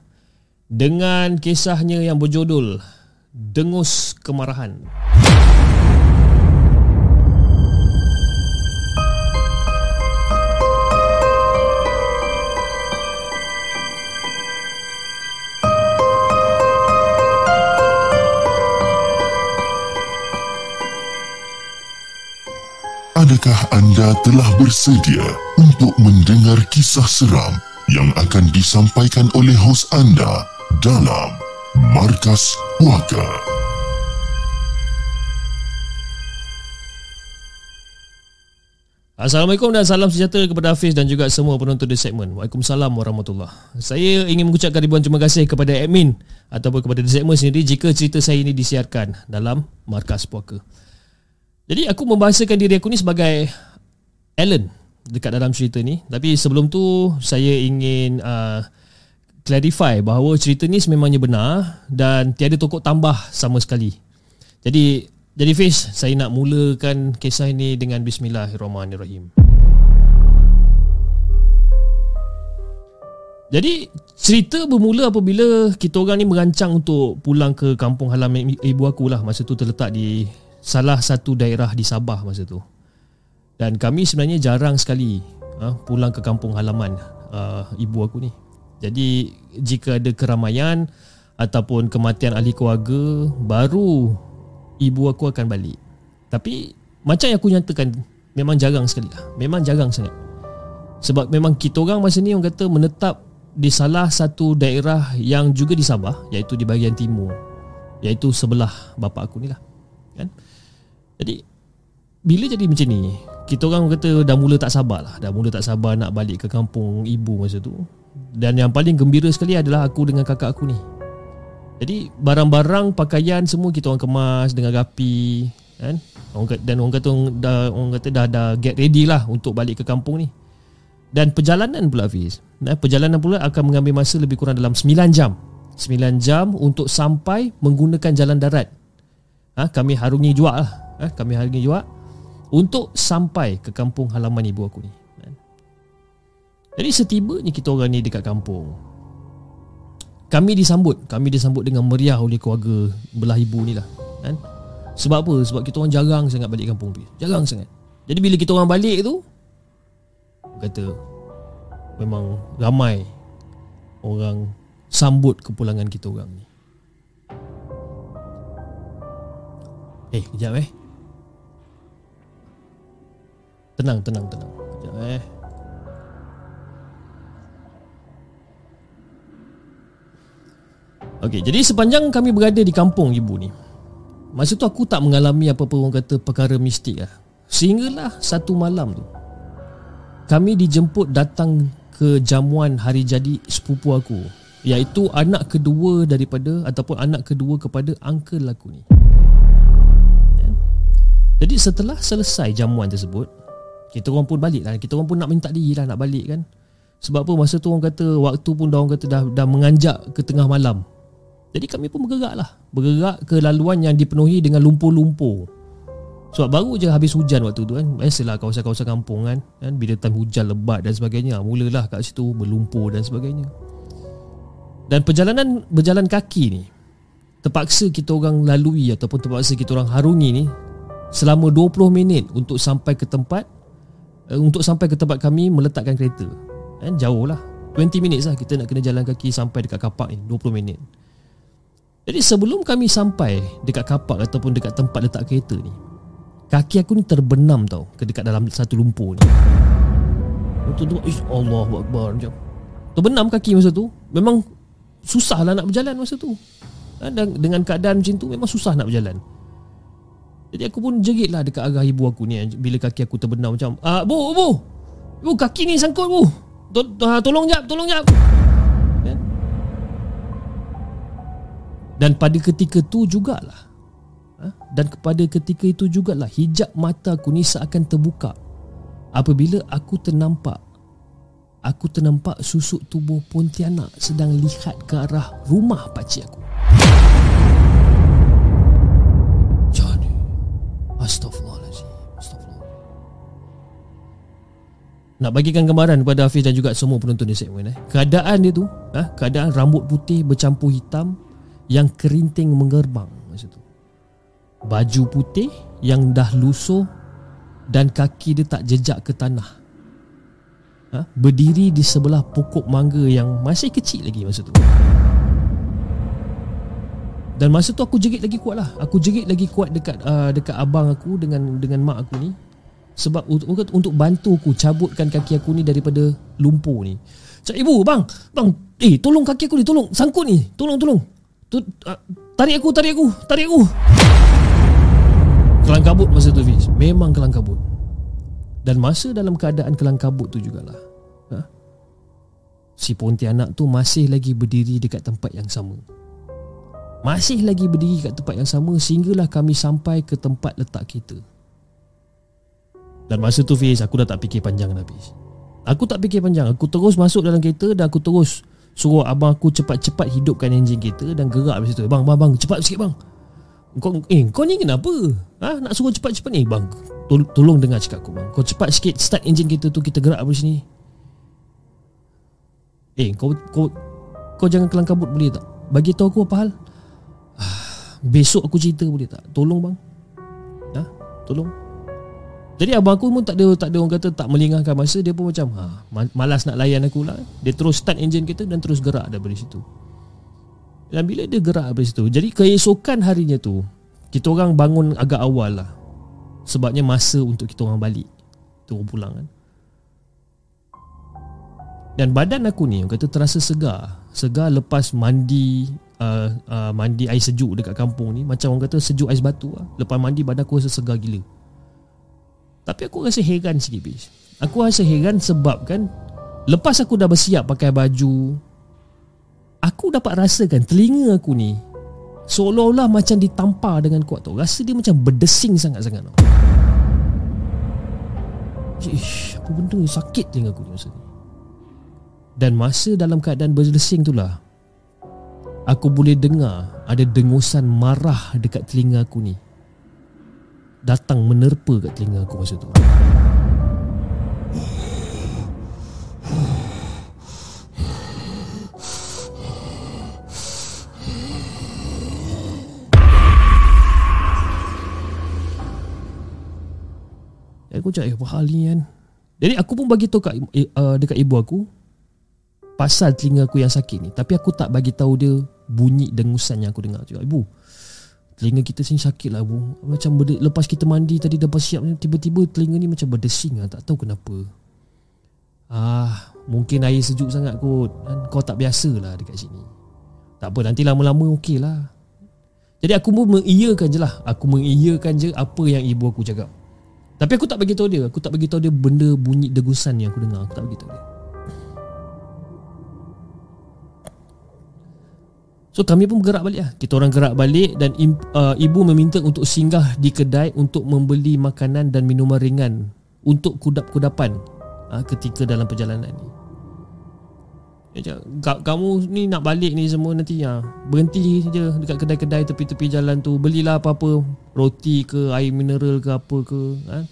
dengan kisahnya yang berjudul dengus kemarahan
Adakah anda telah bersedia untuk mendengar kisah seram yang akan disampaikan oleh hos anda dalam Markas Puaka?
Assalamualaikum dan salam sejahtera kepada Hafiz dan juga semua penonton di segmen. Waalaikumsalam warahmatullahi Saya ingin mengucapkan ribuan terima kasih kepada admin ataupun kepada di segmen sendiri jika cerita saya ini disiarkan dalam Markas Puaka. Jadi aku membahasakan diri aku ni sebagai Alan dekat dalam cerita ni. Tapi sebelum tu saya ingin uh, clarify bahawa cerita ni sememangnya benar dan tiada tokoh tambah sama sekali. Jadi jadi Fiz, saya nak mulakan kisah ini dengan bismillahirrahmanirrahim. Jadi cerita bermula apabila kita orang ni merancang untuk pulang ke kampung halaman ibu aku lah masa tu terletak di salah satu daerah di Sabah masa tu. Dan kami sebenarnya jarang sekali uh, pulang ke kampung halaman uh, ibu aku ni. Jadi jika ada keramaian ataupun kematian ahli keluarga baru ibu aku akan balik. Tapi macam yang aku nyatakan memang jarang sekali lah. Memang jarang sangat. Sebab memang kita orang masa ni orang kata menetap di salah satu daerah yang juga di Sabah iaitu di bahagian timur iaitu sebelah bapa aku ni lah. Jadi bila jadi macam ni, kita orang kata dah mula tak sabar lah. Dah mula tak sabar nak balik ke kampung ibu masa tu. Dan yang paling gembira sekali adalah aku dengan kakak aku ni. Jadi barang-barang pakaian semua kita orang kemas dengan rapi kan? Orang kata, dan orang kata dah orang kata dah dah get ready lah untuk balik ke kampung ni. Dan perjalanan pula Hafiz nah, Perjalanan pula akan mengambil masa lebih kurang dalam 9 jam 9 jam untuk sampai menggunakan jalan darat ha, Kami harungi juak lah ha, Kami harungi juak Untuk sampai ke kampung halaman ibu aku ni. Jadi setibanya kita orang ni dekat kampung Kami disambut Kami disambut dengan meriah oleh keluarga belah ibu ni lah. Kan? Sebab apa? Sebab kita orang jarang sangat balik kampung Jarang sangat. Jadi bila kita orang balik tu Kata Memang ramai Orang Sambut kepulangan kita orang ni. Eh kejap eh Tenang tenang tenang Kejap eh Okey, jadi sepanjang kami berada di kampung ibu ni Masa tu aku tak mengalami apa-apa orang kata perkara mistik lah. Sehinggalah satu malam tu Kami dijemput datang ke jamuan hari jadi sepupu aku Iaitu anak kedua daripada Ataupun anak kedua kepada uncle aku ni kan? Jadi setelah selesai jamuan tersebut Kita orang pun balik lah. Kita orang pun nak minta diri lah nak balik kan. Sebab apa? Masa tu orang kata Waktu pun orang kata dah, dah menganjak ke tengah malam. Jadi kami pun bergerak lah. Bergerak ke laluan yang dipenuhi dengan lumpur-lumpur. Sebab baru je habis hujan waktu tu kan. Biasalah kawasan-kawasan kampung kan, kan? Bila time hujan lebat dan sebagainya Mulalah kat situ berlumpur dan sebagainya. Dan perjalanan berjalan kaki ni Terpaksa kita orang lalui Ataupun terpaksa kita orang harungi ni Selama 20 minit untuk sampai ke tempat uh, Untuk sampai ke tempat kami meletakkan kereta. Kan, Jauh lah. 20 minit lah kita nak kena jalan kaki sampai dekat kapak ni. 20 minit. Jadi sebelum kami sampai dekat kapak ataupun dekat tempat letak kereta ni Kaki aku ni terbenam tau ke dekat dalam satu lumpur ni. Waktu tu, ish Allah Akbar macam. Terbenam kaki masa tu. Memang susah lah nak berjalan masa tu. Ha, Dan dengan keadaan macam tu memang susah nak berjalan Jadi aku pun jerit lah dekat arah ibu aku ni Bila kaki aku terbenam macam ah, Bu, bu Bu kaki ni sangkut bu. Tolong jap, tolong jap. Dan pada ketika itu jugalah ha? Dan kepada ketika itu jugalah Hijab mata aku ni seakan terbuka. Apabila aku ternampak Aku ternampak susuk tubuh Pontianak Sedang lihat ke arah rumah pakcik aku Astaghfirullahaladzim Astaghfirullah Nak bagikan gambaran kepada Hafiz dan juga semua penonton di segmen eh. Keadaan dia tu ha? Keadaan rambut putih bercampur hitam yang kerinting menggerbang masa tu. Baju putih yang dah lusuh dan kaki dia tak jejak ke tanah. Ha? Berdiri di sebelah pokok mangga yang masih kecil lagi masa tu. Dan masa tu aku jerit lagi kuat lah. Aku jerit lagi kuat dekat uh, dekat abang aku dengan dengan mak aku ni. Sebab untuk, untuk bantu aku cabutkan kaki aku ni daripada lumpur ni. Cak ibu, bang, bang, eh tolong kaki aku ni, tolong sangkut ni, tolong, tolong. Tu uh, tarik aku, tarik aku, tarik aku. Kelang kabut masa tu Fiz. Memang kelang kabut. Dan masa dalam keadaan kelang kabut tu jugalah. Ha? Si Pontianak tu masih lagi berdiri dekat tempat yang sama. Masih lagi berdiri dekat tempat yang sama sehinggalah kami sampai ke tempat letak kereta. Dan masa tu Fiz, aku dah tak fikir panjang dah Fiz. Aku tak fikir panjang. Aku terus masuk dalam kereta dan aku terus Suruh abang aku cepat-cepat hidupkan enjin kita Dan gerak dari situ Bang, bang, bang, cepat sikit bang kau, Eh, kau ni kenapa? Ha? Nak suruh cepat-cepat ni? Bang, tol- tolong dengar cakap aku bang Kau cepat sikit start enjin kita tu Kita gerak dari sini Eh, kau, kau kau jangan kelang kabut boleh tak? Bagi tahu aku apa hal? <sighs> Besok aku cerita boleh tak? Tolong bang Ha? Tolong jadi abang aku pun tak ada tak ada orang kata tak melengahkan masa dia pun macam ha malas nak layan aku lah. Dia terus start enjin kita dan terus gerak dari situ. Dan bila dia gerak dari situ, jadi keesokan harinya tu kita orang bangun agak awal lah. Sebabnya masa untuk kita orang balik. Tu pulang kan. Dan badan aku ni kata terasa segar. Segar lepas mandi uh, uh, mandi air sejuk dekat kampung ni macam orang kata sejuk ais batu lah. Lepas mandi badan aku rasa segar gila. Tapi aku rasa heran sikit bis. Aku rasa heran sebab kan Lepas aku dah bersiap pakai baju Aku dapat rasakan telinga aku ni Seolah-olah macam ditampar dengan kuat tu Rasa dia macam berdesing sangat-sangat tau. Ish, apa benda sakit telinga aku ni masa ni. Dan masa dalam keadaan berlesing tu lah Aku boleh dengar ada dengusan marah dekat telinga aku ni Datang menerpa kat telinga aku masa tu aku cakap, eh, apa hal ni kan? Jadi aku pun bagi tahu kat, uh, dekat ibu aku Pasal telinga aku yang sakit ni. Tapi aku tak bagi tahu dia Bunyi dengusan yang aku dengar. Cakap, ibu Telinga kita sini sakit lah ibu. Macam berde, lepas kita mandi tadi dah siap ni Tiba-tiba telinga ni macam berdesing lah. Tak tahu kenapa. Ah, Mungkin air sejuk sangat kot. Kan? Kau tak biasa lah dekat sini. Tak apa nanti lama-lama okey lah. Jadi aku pun mengiyakan je lah. Aku mengiyakan je apa yang ibu aku cakap. Tapi aku tak bagi tahu dia. Aku tak bagi tahu dia benda bunyi degusan yang aku dengar. Aku tak bagi tahu dia. So kami pun bergerak balik lah. Kita orang gerak balik dan uh, ibu meminta untuk singgah di kedai untuk membeli makanan dan minuman ringan untuk kudap-kudapan uh, ketika dalam perjalanan ni. Kamu ni nak balik ni semua nanti ya. Berhenti je dekat kedai-kedai tepi-tepi jalan tu. Belilah apa-apa. Roti ke, air mineral ke apa ke. Ha?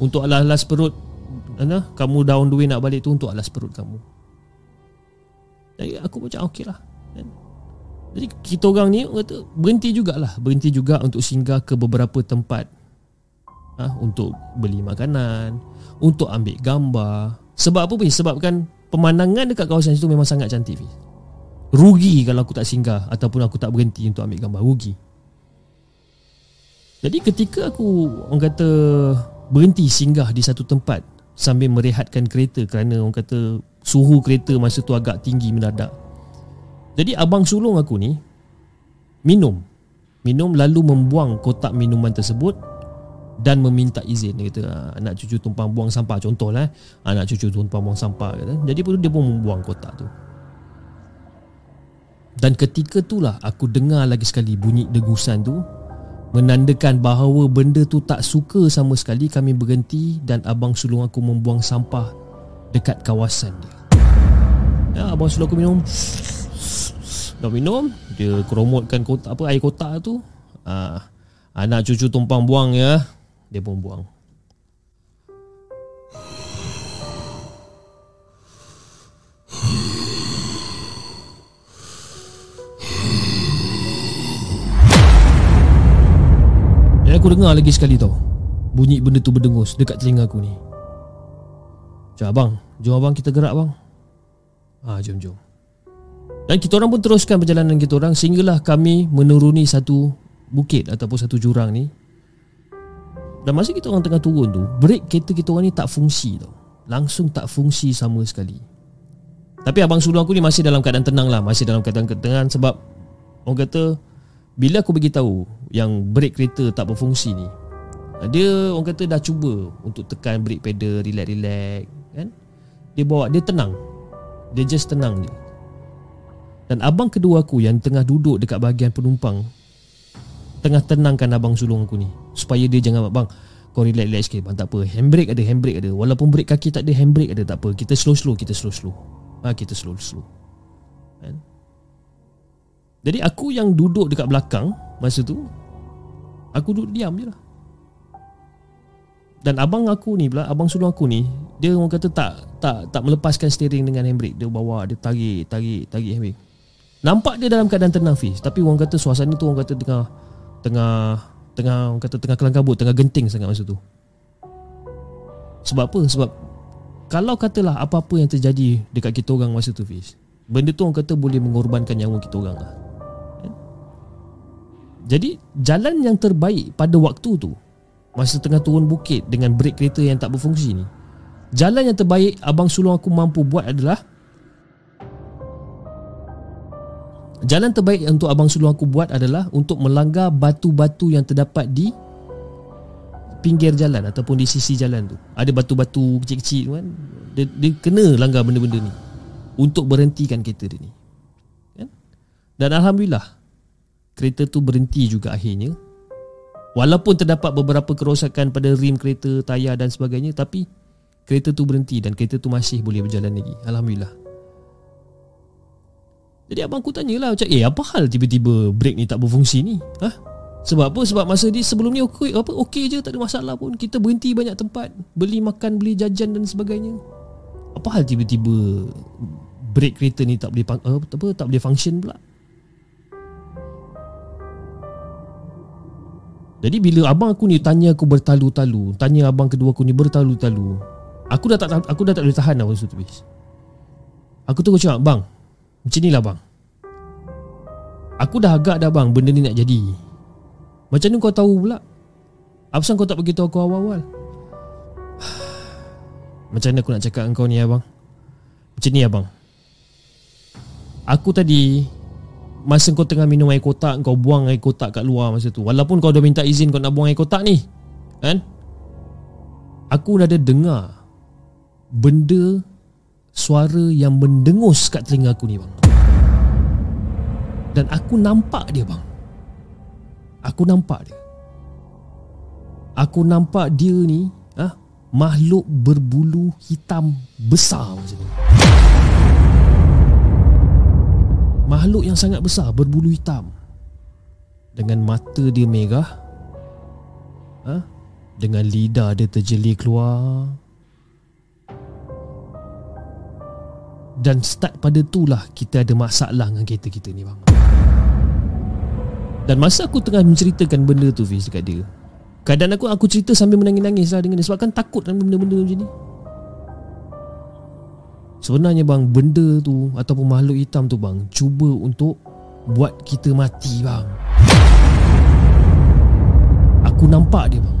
Untuk alas-alas perut. Mana? Kamu daun duit nak balik tu untuk alas perut kamu. Jadi aku macam okey lah. Jadi kita orang ni kata berhenti jugalah. Berhenti juga untuk singgah ke beberapa tempat. Ha? Untuk beli makanan. Untuk ambil gambar. Sebab apa pun? Sebabkan pemandangan dekat kawasan situ memang sangat cantik. Rugi kalau aku tak singgah ataupun aku tak berhenti untuk ambil gambar rugi. Jadi ketika aku orang kata berhenti singgah di satu tempat sambil merehatkan kereta kerana orang kata suhu kereta masa tu agak tinggi mendadak. Jadi abang sulung aku ni minum. Minum lalu membuang kotak minuman tersebut dan meminta izin dia kata ah, anak cucu tumpang buang sampah contohlah eh. anak cucu tumpang buang sampah kata. jadi pun dia pun membuang kotak tu dan ketika itulah aku dengar lagi sekali bunyi degusan tu menandakan bahawa benda tu tak suka sama sekali kami berhenti dan abang sulung aku membuang sampah dekat kawasan dia ya, abang sulung aku minum dah minum dia keromotkan kotak apa air kotak tu. Ah, anak cucu tumpang buang ya. Dia pun buang. Dan aku dengar lagi sekali tau. Bunyi benda tu berdengus dekat telinga aku ni. Cakap abang. Jom abang kita gerak bang Ah jom jom Dan kita orang pun teruskan perjalanan kita orang Sehinggalah kami menuruni satu bukit Ataupun satu jurang ni. Dan masa kita orang tengah turun tu Brake kereta kita orang ni tak fungsi tau. Langsung tak fungsi sama sekali. Tapi abang sulung aku ni masih dalam keadaan tenang lah Masih dalam keadaan tenang sebab Orang kata Bila aku beritahu Yang brake kereta tak berfungsi ni Dia orang kata dah cuba Untuk tekan brake pedal Relax-relax kan? Dia bawa Dia tenang. Dia just tenang je Dan abang kedua aku Yang tengah duduk dekat bahagian penumpang Tengah tenangkan abang sulung aku ni Supaya dia jangan Bang kau relax-relax sikit bang. Tak apa Handbrake ada Handbrake ada. Walaupun brake kaki tak ada Handbrake ada Tak apa. Kita slow-slow Kita slow-slow. Ha, Kita slow-slow. Kan? Jadi aku yang duduk dekat belakang Masa tu Aku duduk diam je lah. Dan abang aku ni pula Abang sulung aku ni Dia orang kata tak Tak tak melepaskan steering dengan handbrake. Dia bawa Dia tarik Tarik Tarik handbrake Nampak dia dalam keadaan tenang Fiz Tapi orang kata suasana tu Orang kata tengah Tengah tengah kata tengah kelang kabut, tengah genting sangat masa tu. Sebab apa? Sebab kalau katalah apa-apa yang terjadi dekat kita orang masa tu Fiz, benda tu orang kata boleh mengorbankan nyawa kita orang lah. Kan? Jadi jalan yang terbaik pada waktu tu Masa tengah turun bukit dengan brake kereta yang tak berfungsi ni Jalan yang terbaik abang sulung aku mampu buat adalah Jalan terbaik untuk abang sulung aku buat adalah untuk melanggar batu-batu yang terdapat di pinggir jalan ataupun di sisi jalan tu. Ada batu-batu kecil-kecil kan. Dia, dia kena langgar benda-benda ni untuk berhentikan kereta dia ni. Kan? Dan alhamdulillah kereta tu berhenti juga akhirnya. Walaupun terdapat beberapa kerosakan pada rim kereta, tayar dan sebagainya tapi kereta tu berhenti dan kereta tu masih boleh berjalan lagi. Alhamdulillah. Jadi abang aku tanyalah macam eh apa hal tiba-tiba brake ni tak berfungsi ni? Ha? Sebab apa? Sebab masa ni sebelum ni okey apa okey je tak ada masalah pun. Kita berhenti banyak tempat, beli makan, beli jajan dan sebagainya. Apa hal tiba-tiba brake kereta ni tak boleh apa tak boleh function pula? Jadi bila abang aku ni tanya aku bertalu-talu, tanya abang kedua aku ni bertalu-talu, aku dah tak aku dah tak boleh tahan dah masa tu. Aku tu cakap, "Bang, macam ni lah bang. Aku dah agak dah bang Benda ni nak jadi. Macam ni kau tahu pula? Apa kau tak beritahu aku awal-awal? <sighs> Macam mana aku nak cakap dengan kau ni abang? Macam ni abang. Aku tadi Masa kau tengah minum air kotak Kau buang air kotak kat luar masa tu. Walaupun kau dah minta izin kau nak buang air kotak ni Kan? Aku dah ada dengar Benda suara yang mendengus kat telinga aku ni bang. Dan aku nampak dia bang. Aku nampak dia. Aku nampak dia ni ah ha, makhluk berbulu hitam besar macam ni. Makhluk yang sangat besar berbulu hitam. Dengan mata dia merah. Ha? Dengan lidah dia terjeli keluar Dan start pada tu lah Kita ada masalah dengan kereta kita ni bang Dan masa aku tengah menceritakan benda tu Fiz dekat dia Keadaan aku aku cerita sambil menangis-nangis lah dengan dia Sebab kan takut dengan benda-benda macam ni. Sebenarnya bang benda tu Ataupun makhluk hitam tu bang Cuba untuk buat kita mati bang. Aku nampak dia bang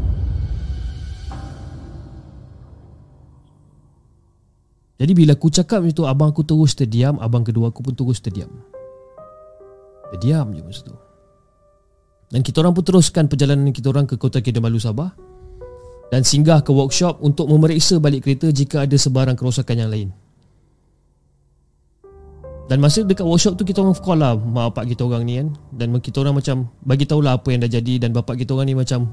Jadi bila aku cakap macam tu Abang aku terus terdiam Abang kedua aku pun terus terdiam. Terdiam je masa tu. Dan kita orang pun teruskan perjalanan kita orang ke kota Kidamalu Sabah Dan singgah ke workshop Untuk memeriksa balik kereta Jika ada sebarang kerosakan yang lain. Dan masa dekat workshop tu Kita orang call lah Mak bapak kita orang ni kan. Dan kita orang macam Bagi tahulah apa yang dah jadi Dan bapak kita orang ni macam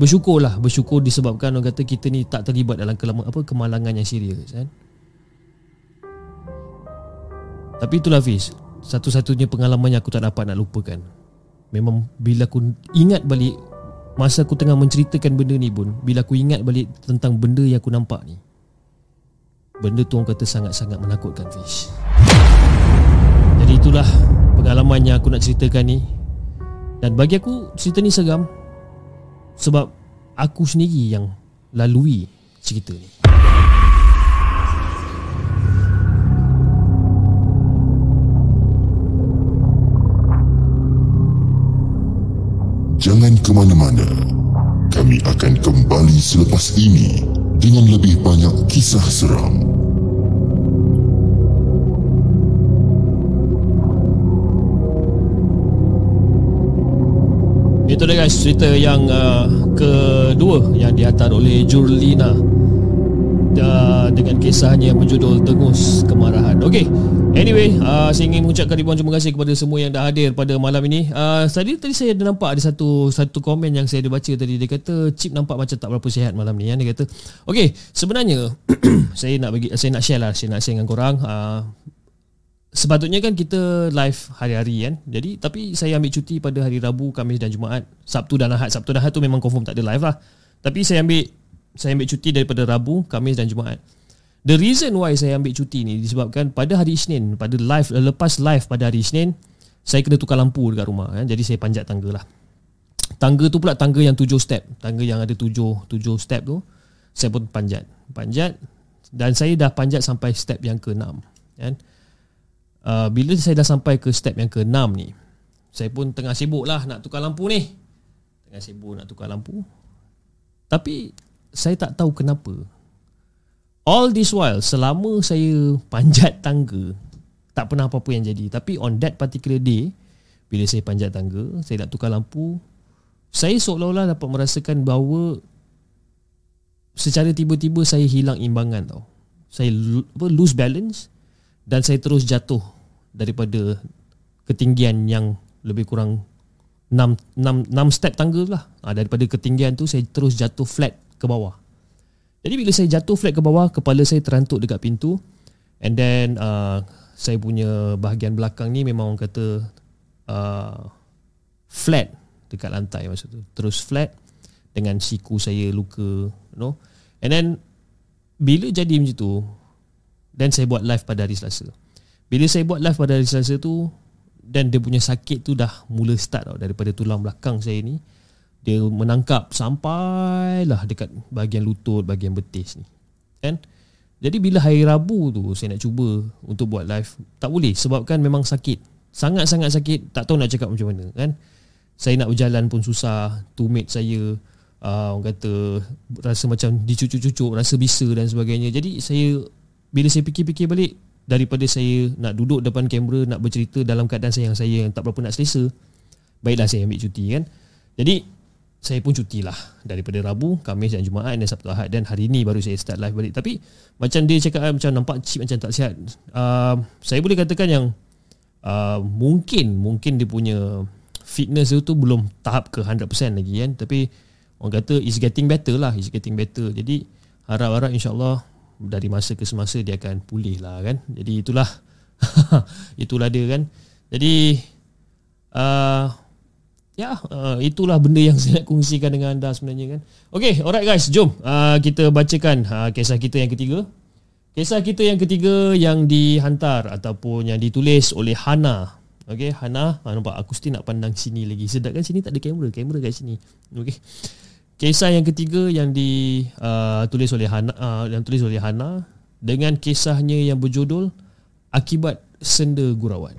Bersyukur lah. Bersyukur disebabkan Orang kata kita ni tak terlibat dalam kelama, apa, kemalangan yang serius kan tapi itulah Fiz Satu-satunya pengalaman yang aku tak dapat nak lupakan. Memang bila aku ingat balik Masa aku tengah menceritakan benda ni pun Bila aku ingat balik tentang benda yang aku nampak ni Benda tu orang kata sangat-sangat menakutkan Fiz. Jadi itulah pengalaman yang aku nak ceritakan ni. Dan bagi aku cerita ni seram Sebab aku sendiri yang lalui cerita ni
Jangan ke mana-mana. Kami akan kembali selepas ini dengan lebih banyak kisah seram.
Itu dia guys cerita yang uh, kedua yang dihantar oleh Jurlina uh, dengan kisahnya yang berjudul Dengus Kemarahan. Okey. Anyway, uh, saya ingin mengucapkan ribuan terima kasih kepada semua yang dah hadir pada malam ini. Uh, tadi tadi saya ada nampak ada satu satu komen yang saya ada baca tadi dia kata chip nampak macam tak berapa sihat malam ni ya. Dia kata, "Okey, sebenarnya <clears throat> saya nak bagi saya nak share lah, saya nak share dengan korang uh, Sepatutnya kan kita live hari-hari kan Jadi tapi saya ambil cuti pada hari Rabu, Kamis dan Jumaat Sabtu dan Ahad Sabtu dan Ahad tu memang confirm tak ada live lah Tapi saya ambil saya ambil cuti daripada Rabu, Kamis dan Jumaat. The reason why saya ambil cuti ni disebabkan pada hari Isnin, pada live lepas live pada hari Isnin, saya kena tukar lampu dekat rumah kan. Jadi saya panjat tangga lah. Tangga tu pula tangga yang tujuh step. Tangga yang ada tujuh, tujuh step tu. Saya pun panjat. Panjat. Dan saya dah panjat sampai step yang ke-6. Kan? Uh, bila saya dah sampai ke step yang ke-6 ni, saya pun tengah sibuk lah nak tukar lampu ni. Tengah sibuk nak tukar lampu. Tapi saya tak tahu kenapa all this while selama saya panjat tangga tak pernah apa-apa yang jadi. Tapi on that particular day bila saya panjat tangga saya nak tukar lampu saya seolah-olah dapat merasakan bahawa secara tiba-tiba saya hilang imbangan tau. Saya lose balance dan saya terus jatuh daripada ketinggian yang lebih kurang 6, 6, 6 step tangga lah. Ha, daripada ketinggian tu saya terus jatuh flat ke bawah. Jadi bila saya jatuh flat ke bawah Kepala saya terantuk dekat pintu. And then uh, Saya punya bahagian belakang ni Memang orang kata uh, Flat Dekat lantai masa tu. Terus flat Dengan siku saya luka You know. And then Bila jadi macam tu Dan saya buat live pada hari Selasa. Bila saya buat live pada hari Selasa tu Dan dia punya sakit tu dah Mula start tau Daripada tulang belakang saya ni Dia menangkap Sampailah dekat Bahagian lutut Bahagian betis ni. Kan? Jadi bila hari Rabu tu Saya nak cuba Untuk buat live Tak boleh Sebabkan memang sakit. Sangat-sangat sakit Tak tahu nak cakap macam mana kan? Saya nak berjalan pun susah. Tumit saya uh, Orang kata Rasa macam dicucuk-cucuk Rasa bisa dan sebagainya. Jadi saya Bila saya fikir-fikir balik Daripada saya nak duduk depan kamera Nak bercerita dalam keadaan saya yang saya Yang tak berapa nak selesa Baiklah saya ambil cuti kan? Jadi saya pun cuti lah Daripada Rabu, Khamis dan Jumaat Dan Sabtu Ahad. Dan hari ni baru saya start live balik. Tapi Macam dia cakap Macam nampak chip macam tak sihat. Uh, Saya boleh katakan yang uh, Mungkin Mungkin dia punya Fitness dia tu Belum tahap ke 100% lagi kan. Tapi Orang kata It's getting better lah It's getting better. Jadi Harap-harap insyaAllah Dari masa ke semasa Dia akan pulih lah kan. Jadi itulah <laughs> Itulah dia kan. Jadi uh, Ya, uh, itulah benda yang <laughs> saya nak kongsikan dengan anda sebenarnya kan. Okay, alright guys, jom uh, kita bacakan uh, kisah kita yang ketiga. Kisah kita yang ketiga yang dihantar ataupun yang ditulis oleh Hana. Okay, Hana, ha, nampak aku still nak pandang sini lagi. Sedap kan sini tak ada kamera, kamera kat sini. Okay. Kisah yang ketiga yang ditulis uh, oleh Hana, uh, yang tulis oleh Hana dengan kisahnya yang berjudul Akibat Senda Gurauan.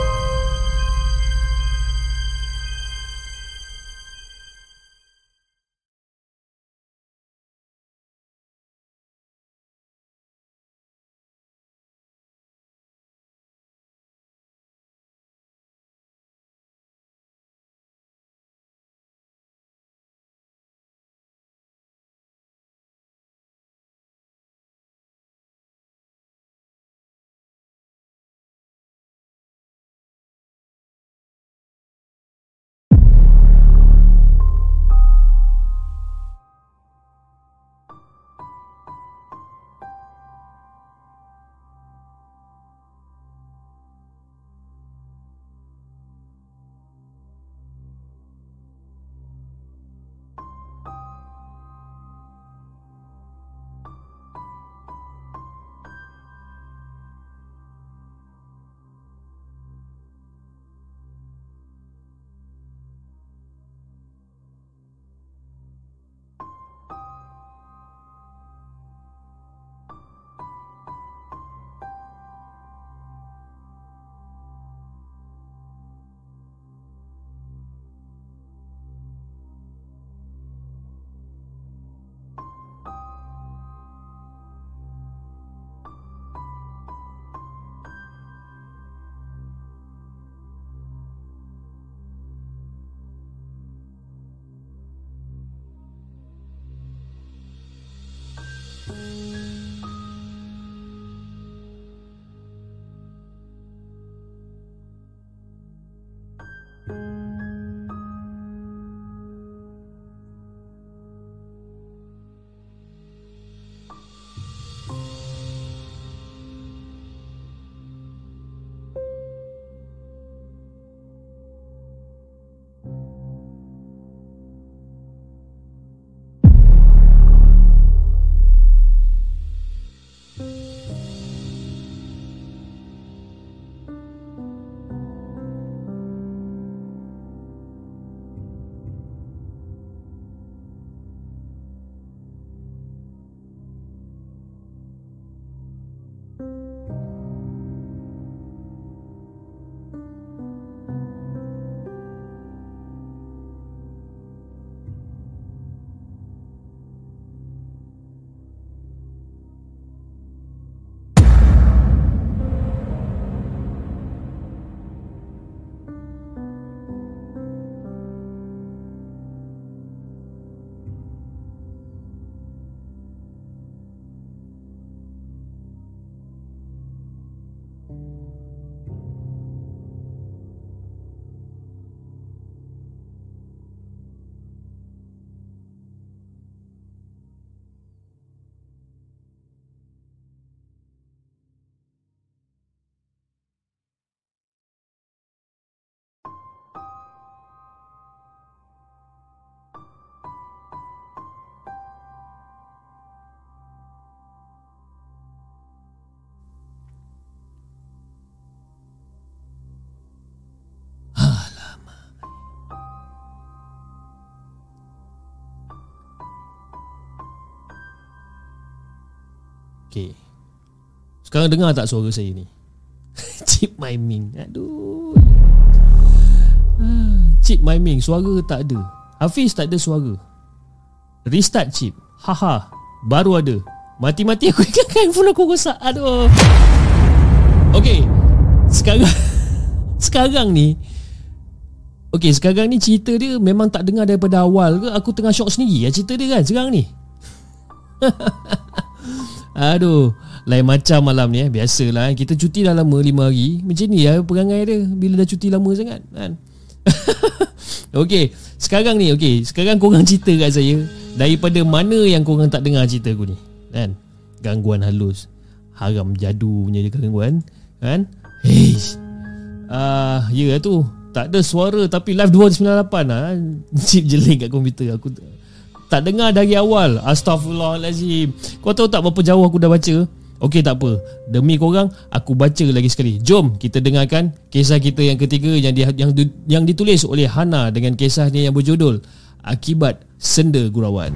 Okay Sekarang dengar tak suara saya ni? <laughs> Chip miming Aduh. Ah, Chip miming Suara tak ada. Hafiz tak ada suara. Restart chip Haha Baru ada. Mati-mati aku <laughs> ingatkan handphone aku rosak. Aduh. Okay Sekarang <laughs> Sekarang ni Okay sekarang ni cerita dia Memang tak dengar daripada awal ke? Aku tengah shock sendiri ya cerita dia kan Sekarang ni Aduh Lain macam malam ni eh. Biasalah eh. Kita cuti dah lama 5 hari. Macam ni ya perangai dia Bila dah cuti lama sangat kan? <laughs> Okay Sekarang ni okay Sekarang korang cerita kat saya Daripada mana yang korang tak dengar cerita aku ni Kan? Gangguan halus. Haram jadu punya gangguan Kan? Hei Ah, uh, Ya tu. Tak ada suara Tapi live 298 lah <laughs> Chip jeling kat komputer Aku tak dengar dari awal. Astaghfirullahaladzim Kau tahu tak berapa jauh aku dah baca? Okey tak apa. Demi korang Aku baca lagi sekali. Jom kita dengarkan Kisah kita yang ketiga Yang di, yang, yang ditulis oleh Hana Dengan kisahnya yang berjudul Akibat Senda Gurauan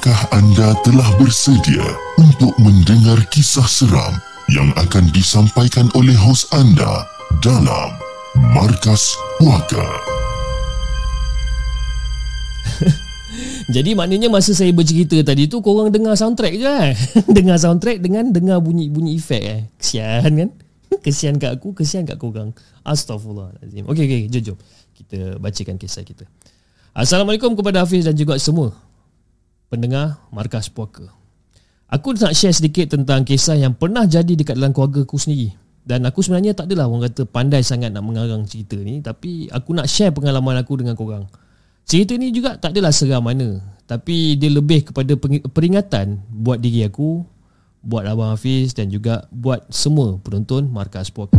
Adakah anda telah bersedia untuk mendengar kisah seram yang akan disampaikan oleh hos anda dalam Markas Puaka? <laughs>
Jadi maknanya masa saya bercerita tadi tu korang dengar soundtrack je kan? <laughs> dengar soundtrack dengan dengar bunyi-bunyi efek eh. Kesian kan? <laughs> Kesian kat aku, kesian kat korang. Astaghfirullahaladzim. Okey, okey, jom, jom. Kita bacakan kisah kita. Assalamualaikum kepada Hafiz dan juga semua pendengar Markas Puaka. Aku nak share sedikit tentang kisah yang pernah jadi dekat dalam keluarga aku sendiri. Dan aku sebenarnya tak adalah orang kata pandai sangat nak mengarang cerita ni. Tapi aku nak share pengalaman aku dengan korang. Cerita ni juga tak adalah seram mana. Tapi dia lebih kepada peringatan buat diri aku, buat Abang Hafiz dan juga buat semua penonton Markas Puaka.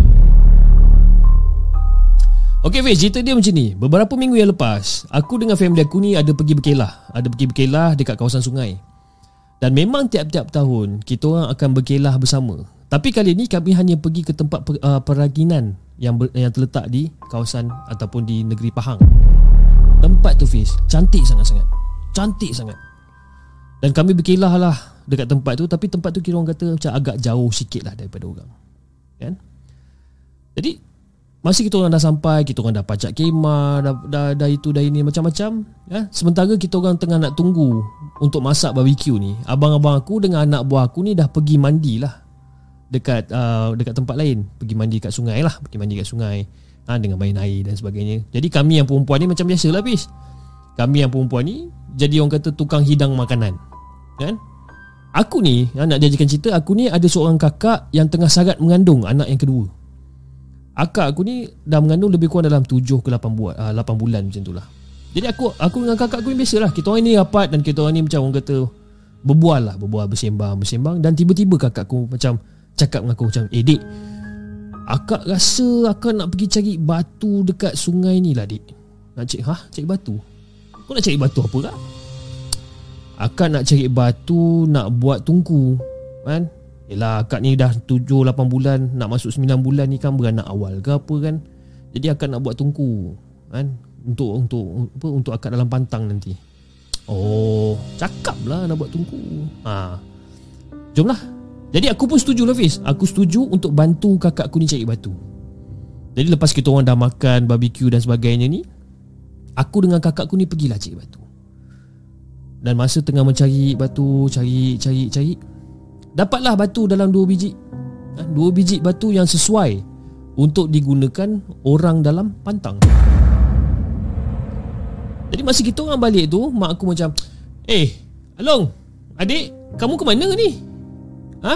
Okey Fiz, cerita dia macam ni. Beberapa minggu yang lepas Aku dengan family aku ni ada pergi berkelah. Ada pergi berkelah dekat kawasan sungai. Dan memang tiap-tiap tahun Kita orang akan berkelah bersama. Tapi kali ni kami hanya pergi ke tempat per, uh, peraginan yang, ber, yang terletak di kawasan Ataupun di negeri Pahang. Tempat tu Fiz, cantik sangat-sangat. Cantik sangat. Dan kami berkelah lah dekat tempat tu. Tapi tempat tu kira orang kata macam agak jauh sikit lah daripada orang. Kan? Jadi Masa kita orang dah sampai Kita orang dah pajak kemah dah, dah, dah itu dah ini Macam-macam ya? Sementara kita orang tengah nak tunggu Untuk masak barbecue ni Abang-abang aku dengan anak buah aku ni Dah pergi mandi lah Dekat uh, dekat tempat lain. Pergi mandi kat sungai lah Pergi mandi kat sungai ha, Dengan main air dan sebagainya. Jadi kami yang perempuan ni Macam biasa lah Pis Kami yang perempuan ni Jadi orang kata tukang hidang makanan Kan? Aku ni Nak diajarkan cerita Aku ni ada seorang kakak Yang tengah sangat mengandung Anak yang kedua Akak aku ni dah mengandung lebih kurang dalam 7 ke 8 bulan, uh, 8 bulan macam tu lah. Jadi aku aku dengan kakak aku ni biasalah. Kita orang ni rapat dan kita orang ni macam orang kata berbual lah, berbual bersembang, bersembang dan tiba-tiba kakak aku macam cakap dengan aku macam, "Eh dik, akak rasa akak nak pergi cari batu dekat sungai ni lah dik." Nak cari, "Ha? Cari batu?" Kau nak cari batu apa kak? Akak nak cari batu nak buat tungku kan? Yelah akak ni dah 7-8 bulan Nak masuk 9 bulan ni kan Beranak awal ke apa kan? Jadi akak nak buat tungku kan? Untuk untuk apa untuk akak dalam pantang nanti. Oh Cakap lah nak buat tungku. Ha. Jomlah. Jadi aku pun setuju lah Fiz Aku setuju untuk bantu kakak aku ni cari batu. Jadi lepas kita orang dah makan Barbecue dan sebagainya ni Aku dengan kakak aku ni pergilah cari batu. Dan masa tengah mencari batu Cari Cari Cari Dapatlah batu dalam dua biji. Ha, Dua biji batu yang sesuai Untuk digunakan orang dalam pantang. Jadi masa kita orang balik tu Mak aku macam Eh Along Adik Kamu ke mana ni? Ha?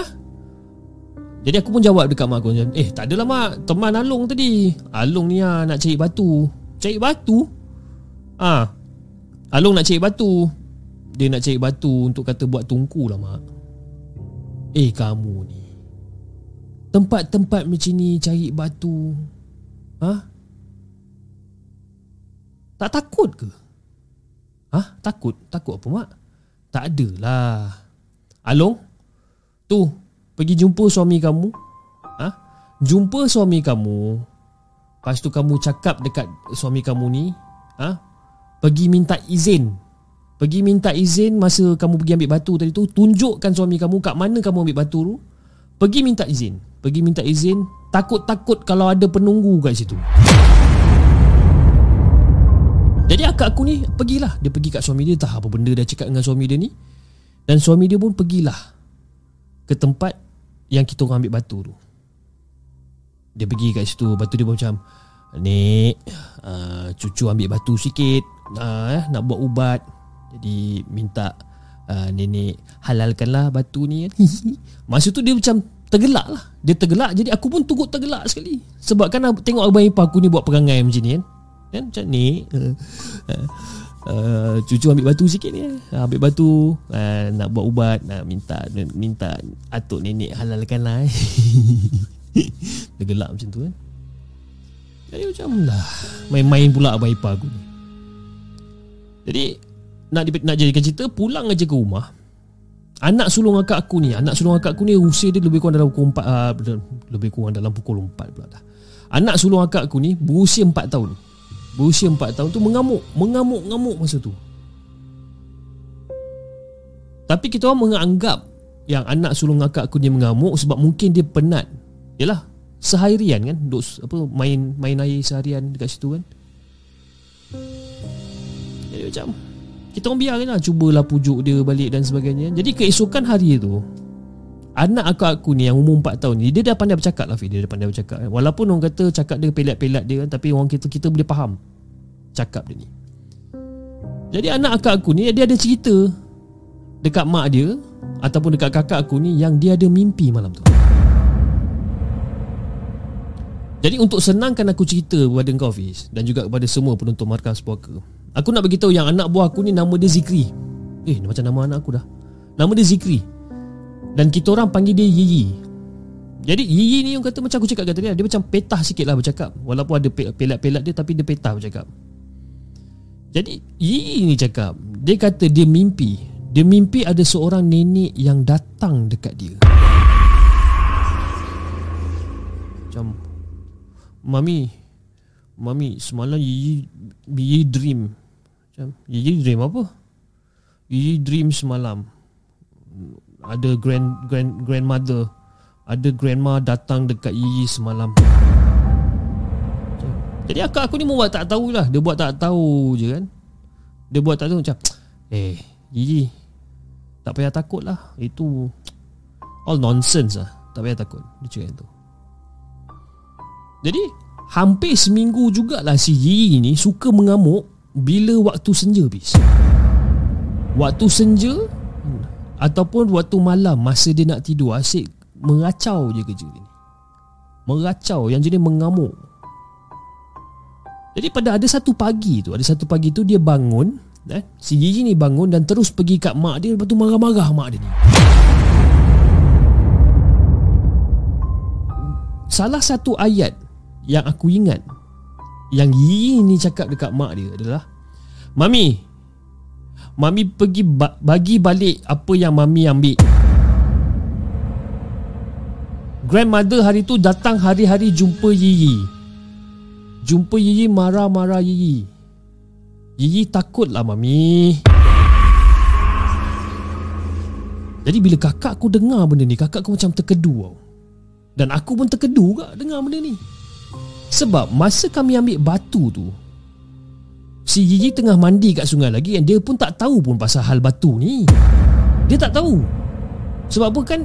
Jadi aku pun jawab dekat mak aku macam Eh tak adalah mak. Teman Along tadi. Along ni lah nak cari batu. Cari batu? Ha. Along nak cari batu. Dia nak cari batu Untuk kata buat tungku lah mak Eh kamu ni Tempat-tempat macam ni cari batu Ha? Tak takut ke? Ha? Takut? Takut apa mak? Tak adalah Along Tu Pergi jumpa suami kamu ha? Jumpa suami kamu Lepas tu kamu cakap dekat suami kamu ni ha? Pergi minta izin Pergi minta izin masa kamu pergi ambil batu tadi tu Tunjukkan suami kamu kat mana kamu ambil batu tu. Pergi minta izin. Pergi minta izin Takut-takut kalau ada penunggu kat situ. Jadi akak aku ni Pergilah. Dia pergi kat suami dia Tak apa benda dia cakap dengan suami dia ni. Dan suami dia pun pergilah Ke tempat Yang kita orang ambil batu tu. Dia pergi kat situ Batu dia macam Nek uh, Cucu ambil batu sikit. Uh, Nak buat ubat Jadi minta uh, Nenek halalkanlah batu ni. Masa tu dia macam tergelak lah. Dia tergelak jadi aku pun tunggu tergelak sekali. Sebab kan tengok abang ipar aku ni buat perangai macam ni kan. Kan? Macam ni. Uh, <laughs> uh, Cucu ambil batu sikit ni uh, Ambil batu uh, Nak buat ubat Nak minta Minta atuk nenek halalkan lah eh. <laughs> Tergelak macam tu kan. Jadi macam lah Main-main pula abang ipar aku ni. Jadi nak nak jadikan cerita pulang aja ke rumah. Anak sulung akak aku ni anak sulung akak aku ni usia dia lebih kurang dalam pukul 4 uh, ah, lebih kurang dalam pukul 4 pula dah. Anak sulung akak aku ni berusia 4 tahun. Berusia 4 tahun tu mengamuk mengamuk-ngamuk masa tu. Tapi kita orang menganggap yang anak sulung akak aku ni mengamuk sebab mungkin dia penat. Yalah seharian kan duk apa main main air seharian dekat situ kan. Jadi macam kita orang biarkan lah Cubalah pujuk dia balik dan sebagainya. Jadi keesokan hari tu Anak akak aku ni yang umur 4 tahun ni Dia dah pandai bercakap lah Dia dah pandai bercakap. Walaupun orang kata cakap dia pelat-pelat dia Tapi orang kita kita boleh faham Cakap dia ni. Jadi anak akak aku ni Dia ada cerita Dekat mak dia Ataupun dekat kakak aku ni Yang dia ada mimpi malam tu. Jadi untuk senangkan aku cerita kepada kau Fiz Dan juga kepada semua penonton markas puaka Aku nak beritahu yang anak buah aku ni nama dia Zikri. Eh macam nama anak aku dah. Nama dia Zikri. Dan kita orang panggil dia Yiyi Jadi Yiyi ni yang kata macam aku cakap tadi Dia macam petah sikit lah bercakap. Walaupun ada pelat-pelat dia Tapi dia petah bercakap. Jadi Yiyi ni cakap Dia kata dia mimpi. Dia mimpi ada seorang nenek yang datang dekat dia. Macam Mami Mami semalam Yiyi Yiyi dream macam Gigi dream apa? Gigi dream semalam. Ada grand grand grandmother. Ada grandma datang dekat Gigi semalam. Jadi akak aku ni buat tak tahulah. Dia buat tak tahu je kan. Dia buat tak tahu macam Eh Gigi Tak payah takut lah. Itu All nonsense lah. Tak payah takut. Dia cakap tu Jadi Hampir seminggu jugalah si Yi ni Suka mengamuk bila waktu senja bis waktu senja ataupun waktu malam masa dia nak tidur asyik meracau je kerja ni. Meracau yang jadi mengamuk. Jadi pada ada satu pagi tu ada satu pagi tu dia bangun eh, si Gigi ni bangun dan terus pergi kat mak dia lepas tu marah-marah mak dia ni. Salah satu ayat yang aku ingat yang Yi ni cakap dekat mak dia adalah Mami Mami pergi ba- bagi balik apa yang Mami ambil. Grandmother hari tu datang hari-hari jumpa Yiyi Jumpa Yiyi marah-marah Yiyi Yiyi takutlah Mami. Jadi bila kakak aku dengar benda ni Kakak aku macam terkedu tau. Dan aku pun terkedu kak dengar benda ni sebab masa kami ambil batu tu Si Gigi tengah mandi kat sungai lagi And dia pun tak tahu pun pasal hal batu ni. Dia tak tahu. Sebab apa kan?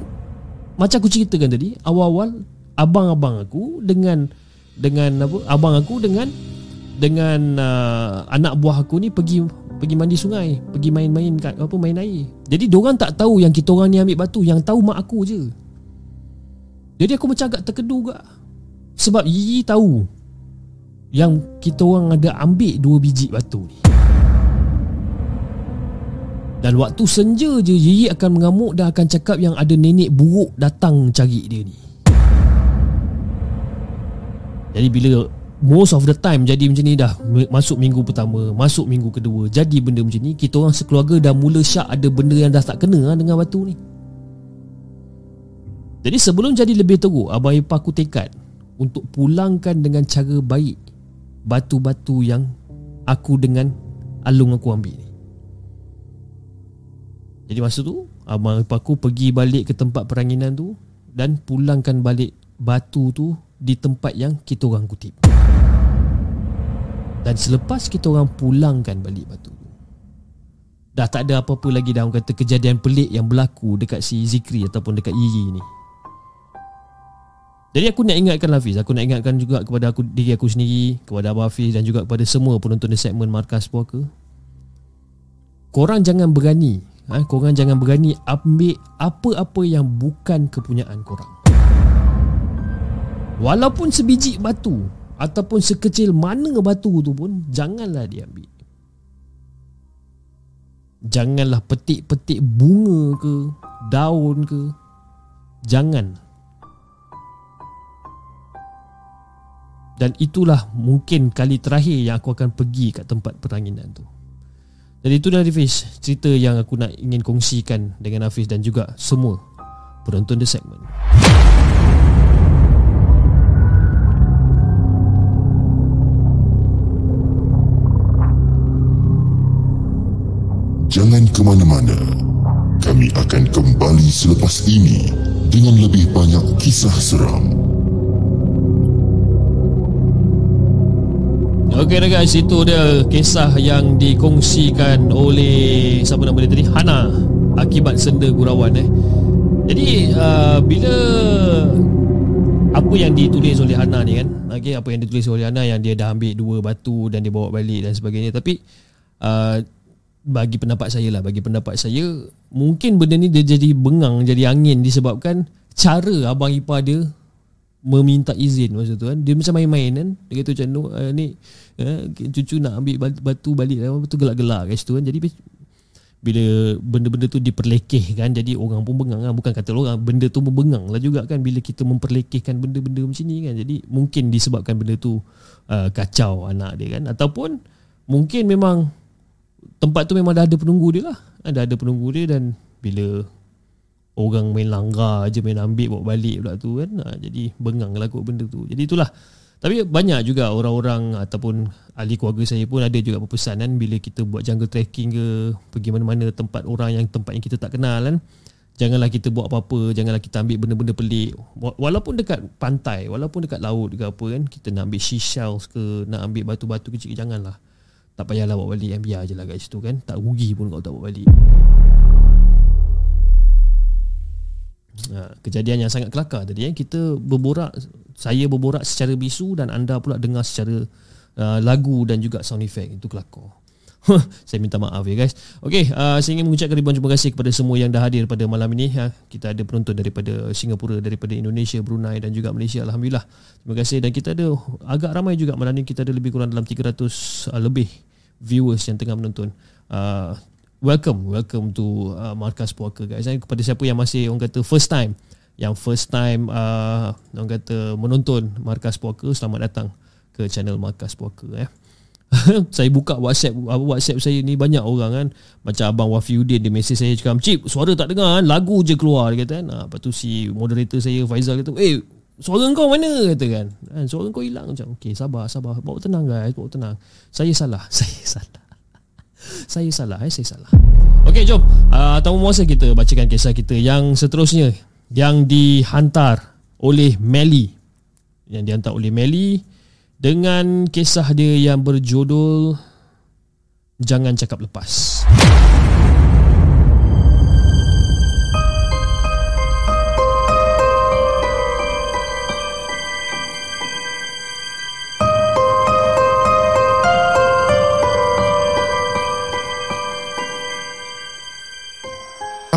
Macam aku ceritakan tadi Awal-awal Abang-abang aku Dengan Dengan apa Abang aku dengan Dengan uh, Anak buah aku ni pergi Pergi mandi sungai Pergi main-main kat Apa main air. Jadi orang tak tahu Yang kita orang ni ambil batu Yang tahu mak aku je. Jadi aku macam agak terkedu gak sebab Yi tahu Yang kita orang ada ambil dua biji batu ni. Dan waktu senja je Yi akan mengamuk dan akan cakap yang ada nenek buruk datang cari dia ni. Jadi bila most of the time jadi macam ni dah Masuk minggu pertama, masuk minggu kedua Jadi benda macam ni Kita orang sekeluarga dah mula syak ada benda yang dah tak kena lah dengan batu ni. Jadi sebelum jadi lebih teruk Abang ipar aku tekad Untuk pulangkan dengan cara baik Batu-batu yang Aku dengan Alung aku ambil ni. Jadi masa tu Abang ipar aku pergi balik ke tempat peranginan tu Dan pulangkan balik Batu tu Di tempat yang kita orang kutip. Dan selepas kita orang pulangkan balik batu tu Dah tak ada apa-apa lagi dah kata kejadian pelik yang berlaku Dekat si Zikri ataupun dekat Yiri ni jadi aku nak ingatkan Hafiz Aku nak ingatkan juga kepada aku diri aku sendiri Kepada Abah Hafiz dan juga kepada semua penonton di segmen Markas Puaka. Korang jangan berani ha? Korang jangan berani ambil apa-apa yang bukan kepunyaan korang. Walaupun sebiji batu Ataupun sekecil mana batu tu pun Janganlah diambil. Janganlah petik-petik bunga ke Daun ke Jangan Dan itulah mungkin kali terakhir yang aku akan pergi kat tempat peranginan tu. Jadi itu dari Hafiz cerita yang aku nak ingin kongsikan dengan Hafiz dan juga semua penonton The Segment.
Jangan ke mana-mana. Kami akan kembali selepas ini dengan lebih banyak kisah seram.
Okey dah guys, itu dia kisah yang dikongsikan oleh siapa nama dia tadi? Hana akibat senda gurauan eh. Jadi uh, bila apa yang ditulis oleh Hana ni kan? Okey, apa yang ditulis oleh Hana yang dia dah ambil dua batu dan dia bawa balik dan sebagainya. Tapi uh, bagi pendapat saya lah, bagi pendapat saya mungkin benda ni dia jadi bengang, jadi angin disebabkan cara abang ipar dia meminta izin masa tu kan. Dia macam main-main kan. Dia kata macam uh, ni uh, cucu nak ambil batu balik lah. Betul gelak-gelak kat situ kan. Jadi bila benda-benda tu diperlekeh kan jadi orang pun bengang kan. Bukan kata orang benda tu membengang lah juga kan. Bila kita memperlekehkan benda-benda macam ni kan. Jadi mungkin disebabkan benda tu uh, kacau anak dia kan. Ataupun mungkin memang tempat tu memang dah ada penunggu dia lah. Ada ada penunggu dia dan bila orang main langgar aja main ambil bawa balik pula tu kan. Ha, jadi bengang lah kot benda tu. Jadi itulah. Tapi banyak juga orang-orang ataupun ahli keluarga saya pun ada juga berpesan kan bila kita buat jungle trekking ke pergi mana-mana tempat orang yang tempat yang kita tak kenal kan. Janganlah kita buat apa-apa janganlah kita ambil benda-benda pelik. Walaupun dekat pantai walaupun dekat laut ke apa kan kita nak ambil seashells ke nak ambil batu-batu kecil janganlah. Tak payahlah bawa balik yang biar je lah kat situ kan. Tak rugi pun kalau tak bawa balik kejadian yang sangat kelakar tadi eh. kita berborak saya berborak secara bisu dan anda pula dengar secara uh, lagu dan juga sound effect. Itu kelakar. <laughs> Saya minta maaf ya guys. Okey, uh, saya ingin mengucapkan ribuan terima kasih kepada semua yang dah hadir pada malam ini ha. kita ada penonton daripada Singapura daripada Indonesia, Brunei dan juga Malaysia Alhamdulillah. Terima kasih. Dan kita ada agak ramai juga malam ini kita ada lebih kurang dalam 300 uh, lebih viewers yang tengah menonton. Uh, welcome welcome to uh, markas puaka guys. Dan kepada siapa yang masih orang kata first time yang first time uh, orang kata menonton markas puaka selamat datang ke channel markas puaka eh. <laughs> Saya buka WhatsApp WhatsApp saya ni banyak orang kan. Macam abang Wafiuddin dia mesej saya cakap cip suara tak dengar kan? Lagu je keluar dia kata kan. Ha, lepas tu si moderator saya Faizal kata eh suara kau mana? kata kan, kan suara kau hilang macam okey sabar sabar. Bawa tenang guys bawa tenang. Saya salah <laughs> saya salah saya salah eh saya salah. Okey jom. Uh, tamu masa kita bacakan kisah kita yang seterusnya. Yang dihantar oleh Melly. Yang dihantar oleh Melly dengan kisah dia yang berjudul jangan cakap lepas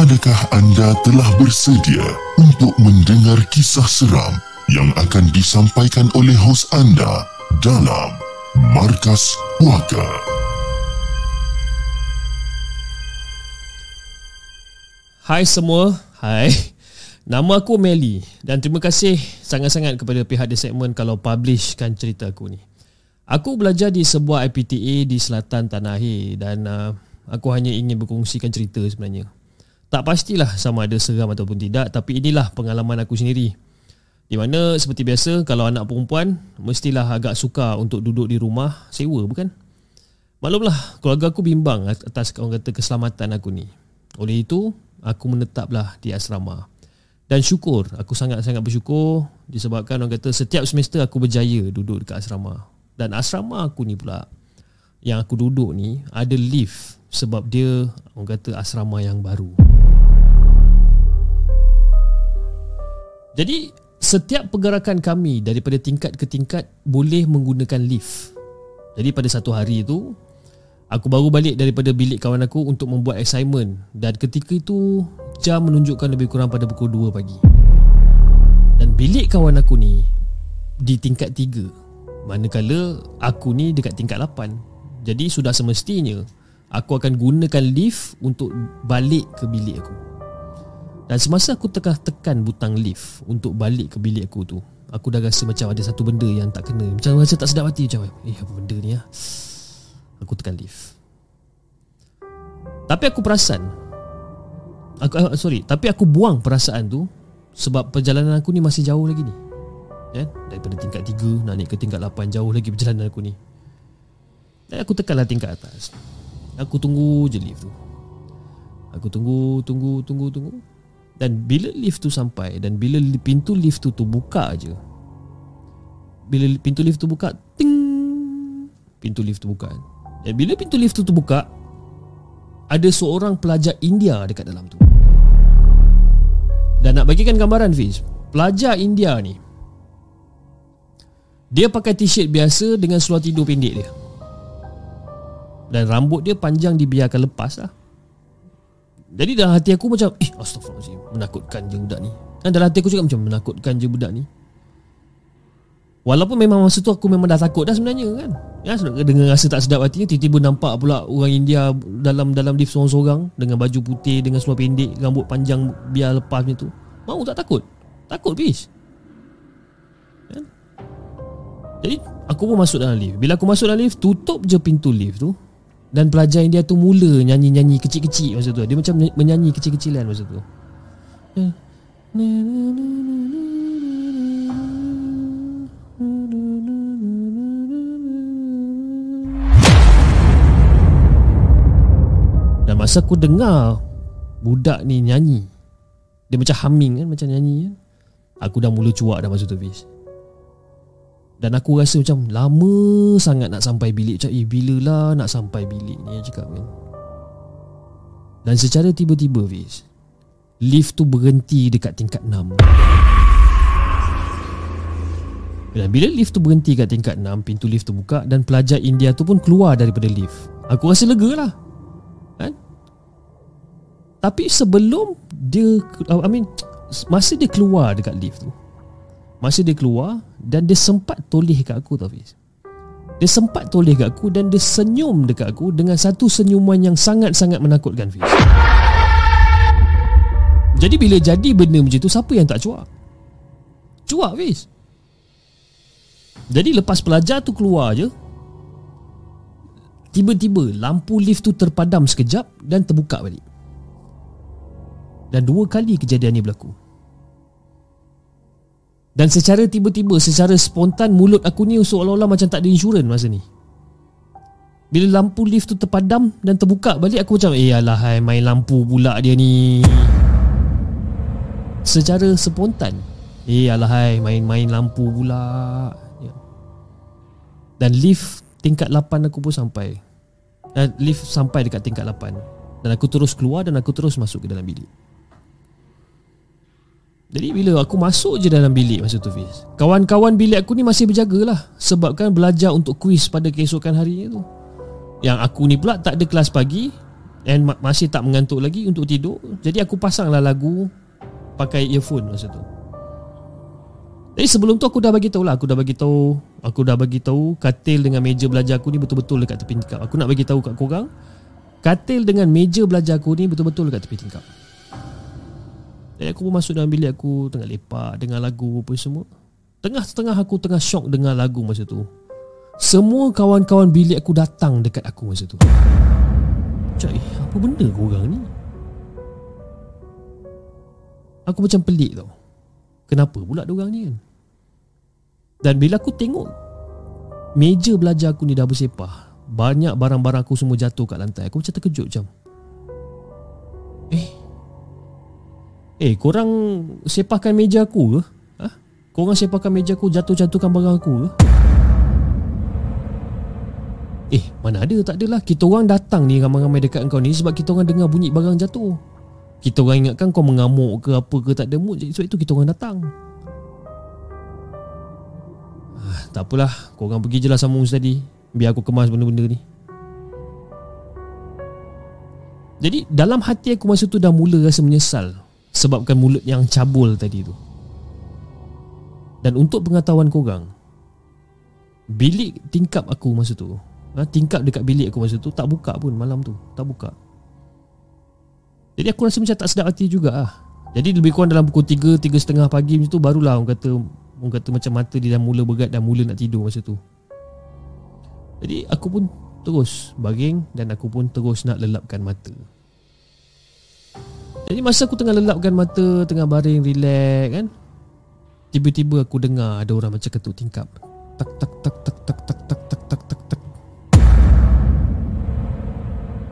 Adakah anda telah bersedia untuk mendengar kisah seram yang akan disampaikan oleh hos anda dalam Markas Puaka?
Hai semua, hai. Nama aku Meli dan terima kasih sangat-sangat kepada pihak The Segment kalau publishkan cerita aku ni. Aku belajar di sebuah IPTA di selatan Tanah Air dan uh, aku hanya ingin berkongsikan cerita sebenarnya. Tak pastilah sama ada seram ataupun tidak Tapi inilah pengalaman aku sendiri. Di mana seperti biasa Kalau anak perempuan Mestilah agak suka untuk duduk di rumah Sewa bukan? Maklumlah keluarga aku bimbang Atas orang kata keselamatan aku ni. Oleh itu Aku menetaplah di asrama. Dan syukur Aku sangat-sangat bersyukur Disebabkan orang kata Setiap semester aku berjaya Duduk dekat asrama. Dan asrama aku ni pula Yang aku duduk ni Ada lift Sebab dia Orang kata asrama yang baru Jadi setiap pergerakan kami daripada tingkat ke tingkat boleh menggunakan lift. Jadi pada satu hari itu aku baru balik daripada bilik kawan aku untuk membuat assignment dan ketika itu jam menunjukkan lebih kurang pada pukul 2 pagi. Dan bilik kawan aku ni di tingkat 3 manakala aku ni dekat tingkat 8. Jadi sudah semestinya aku akan gunakan lift untuk balik ke bilik aku. Dan semasa aku tengah tekan butang lift untuk balik ke bilik aku tu, aku dah rasa macam ada satu benda yang tak kena. Macam rasa tak sedap hati macam, eh apa benda ni ya? Aku tekan lift. Tapi aku perasan aku sorry, tapi aku buang perasaan tu sebab perjalanan aku ni masih jauh lagi ni. Ya, daripada tingkat 3 nak naik ke tingkat 8 jauh lagi perjalanan aku ni. Dan aku tekanlah tingkat atas. Aku tunggu je lift tu. Aku tunggu, tunggu, tunggu, tunggu. Dan bila lift tu sampai Dan bila pintu lift tu tu buka aja Bila pintu lift tu buka Ting Pintu lift tu buka. Dan bila pintu lift tu tu buka Ada seorang pelajar India dekat dalam tu. Dan nak bagikan gambaran Fiz Pelajar India ni Dia pakai t-shirt biasa Dengan seluar tidur pendek dia. Dan rambut dia panjang dibiarkan lepas lah. Jadi dalam hati aku macam Eh astagfirullahaladzim Menakutkan je budak ni. Dan dalam hati aku juga macam Menakutkan je budak ni. Walaupun memang masa tu aku memang dah takut dah sebenarnya kan. Ya dengan rasa tak sedap hati Tiba-tiba nampak pula orang India Dalam dalam lift seorang-seorang Dengan baju putih Dengan seluar pendek Rambut panjang Biar lepas macam tu. Mau tak takut? Takut bis ya? Jadi aku pun masuk dalam lift. Bila aku masuk dalam lift Tutup je pintu lift tu dan pelajar India tu mula nyanyi-nyanyi kecil-kecil masa tu. Dia macam menyanyi kecil-kecilan masa tu Dan masa aku dengar Budak ni nyanyi Dia macam humming kan Macam nyanyi kan Aku dah mula cuak dah masa tu Fiz. Dan aku rasa macam lama sangat nak sampai bilik Macam eh bila lah nak sampai bilik ni? cakap kan. Dan secara tiba-tiba Fiz Lift tu berhenti dekat tingkat 6 Dan bila lift tu berhenti kat tingkat 6 Pintu lift tu buka Dan pelajar India tu pun keluar daripada lift. Aku rasa lega lah. Kan? Tapi sebelum dia I mean Masa dia keluar dekat lift tu Masa dia keluar Dan dia sempat toleh kat aku tau Fiz. Dia sempat toleh kat aku Dan dia senyum dekat aku Dengan satu senyuman yang sangat-sangat menakutkan Fiz Jadi bila jadi benda macam tu Siapa yang tak cuak? Cuak Fiz. Jadi lepas pelajar tu keluar je Tiba-tiba lampu lift tu terpadam sekejap Dan terbuka balik. Dan dua kali kejadian ni berlaku. Dan secara tiba-tiba Secara spontan Mulut aku ni seolah-olah macam tak ada insurans masa ni. Bila lampu lift tu terpadam Dan terbuka balik Aku macam Eh alah hai, main lampu pula dia ni Secara spontan. Eh alah hai, main-main lampu pula. Ya. Dan lift tingkat 8 aku pun sampai. Dan lift sampai dekat tingkat 8 Dan aku terus keluar Dan aku terus masuk ke dalam bilik. Jadi bila aku masuk je dalam bilik masa tu Fiz Kawan-kawan bilik aku ni masih berjaga lah Sebabkan belajar untuk kuis pada keesokan hari tu. Yang aku ni pula tak ada kelas pagi Dan masih tak mengantuk lagi untuk tidur. Jadi aku pasanglah lagu Pakai earphone masa tu. Jadi sebelum tu aku dah bagi lah Aku dah bagi tahu Aku dah bagi tahu Katil dengan meja belajar aku ni betul-betul dekat tepi tingkap. Aku nak bagi tahu kat korang Katil dengan meja belajar aku ni betul-betul dekat tepi tingkap. Dan aku pun masuk dalam bilik aku Tengah lepak Dengar lagu apa semua. Tengah-tengah aku tengah syok dengar lagu masa tu. Semua kawan-kawan bilik aku datang dekat aku masa tu. Macam eh apa benda korang ni Aku macam pelik tau Kenapa pula diorang ni kan Dan bila aku tengok Meja belajar aku ni dah bersepah Banyak barang-barang aku semua jatuh kat lantai Aku macam terkejut macam Eh Eh korang sepahkan meja aku ke? Ha? Korang sepahkan meja aku jatuh-jatuhkan barang aku ke? Eh mana ada tak adalah Kita orang datang ni ramai-ramai dekat kau ni Sebab kita orang dengar bunyi barang jatuh kita orang ingatkan kau mengamuk ke apa ke tak ada mood. Sebab itu kita orang datang. Ah, Tak apalah. Kau orang pergi je lah sama Ustaz tadi. Biar aku kemas benda-benda ni. Jadi dalam hati aku masa tu dah mula rasa menyesal Sebabkan mulut yang cabul tadi tu. Dan untuk pengetahuan korang Bilik tingkap aku masa tu ha, Tingkap dekat bilik aku masa tu Tak buka pun malam tu. Tak buka jadi aku rasa macam tak sedap hati juga lah. Jadi lebih kurang dalam pukul 3, 3.30 pagi macam tu Barulah orang kata Orang kata macam mata dia dah mula berat Dah mula nak tidur masa tu. Jadi aku pun terus baring Dan aku pun terus nak lelapkan mata. Jadi masa aku tengah lelapkan mata Tengah baring, relax kan Tiba-tiba aku dengar ada orang macam ketuk tingkap. Tak, tak, tak, tak, tak, tak, tak.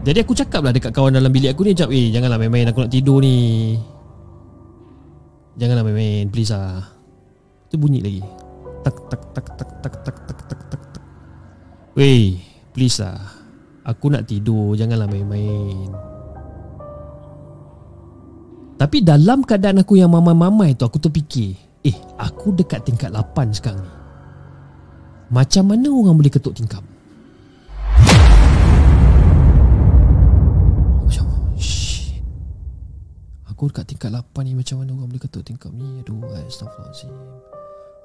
Jadi aku cakap lah dekat kawan dalam bilik aku ni Cakap eh janganlah main-main aku nak tidur ni. Janganlah main-main please lah Itu bunyi lagi. Tak tak tak tak tak tak tak tak tak tak. Weh please lah Aku nak tidur janganlah main-main. Tapi dalam keadaan aku yang mamai-mamai tu aku terfikir Eh aku dekat tingkat 8 sekarang ni. Macam mana orang boleh ketuk tingkap Aku dekat tingkat 8 ni Macam mana orang boleh ketuk tingkap ni? Aduh Astaghfirullahaladzim.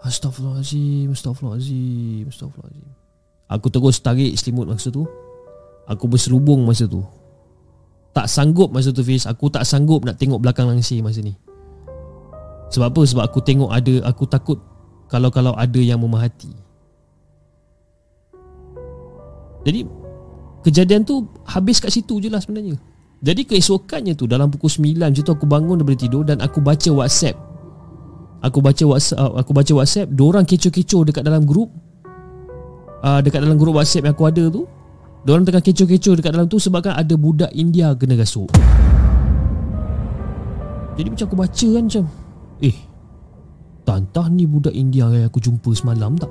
Astaghfirullahaladzim Astaghfirullahaladzim Astaghfirullahaladzim. Aku terus tarik selimut masa tu. Aku berserubung masa tu. Tak sanggup masa tu Fiz. Aku tak sanggup nak tengok belakang langsir masa ni. Sebab apa? Sebab aku tengok ada Aku takut Kalau-kalau ada yang memahati Jadi Kejadian tu Habis kat situ je lah sebenarnya jadi keesokannya tu dalam pukul 9 macam tu aku bangun daripada tidur dan aku baca WhatsApp. Aku baca WhatsApp uh, aku baca WhatsApp, orang kecoh-kecoh dekat dalam grup. Uh, dekat dalam grup WhatsApp yang aku ada tu. Diorang tengah kecoh-kecoh dekat dalam tu sebabkan ada budak India kena rasuk. Jadi macam aku baca kan macam Eh Tantah ni budak India yang aku jumpa semalam tak?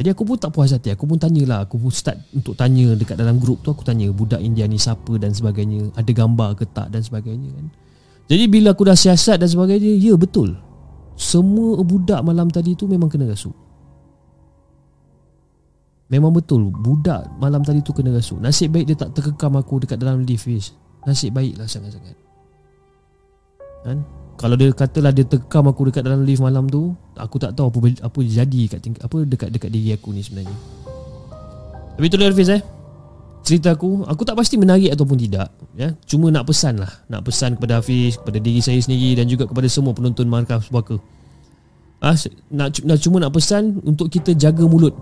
Jadi aku pun tak puas hati. Aku pun tanyalah. Aku pun start untuk tanya Dekat dalam grup tu. Aku tanya budak India ni siapa dan sebagainya? Ada gambar ke tak? dan sebagainya kan. Jadi bila aku dah siasat dan sebagainya Ya betul. Semua budak malam tadi tu memang kena rasuk. Memang betul. Budak malam tadi tu kena rasuk. Nasib baik dia tak terkekam aku dekat dalam lift. Nasib baik lah sangat-sangat. Kan kalau dia katalah dia tekam aku dekat dalam lift malam tu aku tak tahu apa apa jadi kat tingkat, apa dekat dekat diri aku ni sebenarnya. Tapi tu Hafiz eh. Cerita aku aku tak pasti menarik ataupun tidak ya. Cuma nak pesan lah. Nak pesan kepada Hafiz kepada diri saya sendiri dan juga kepada semua penonton Markas Puaka. Ah nak, nak cuma nak pesan untuk kita jaga mulut.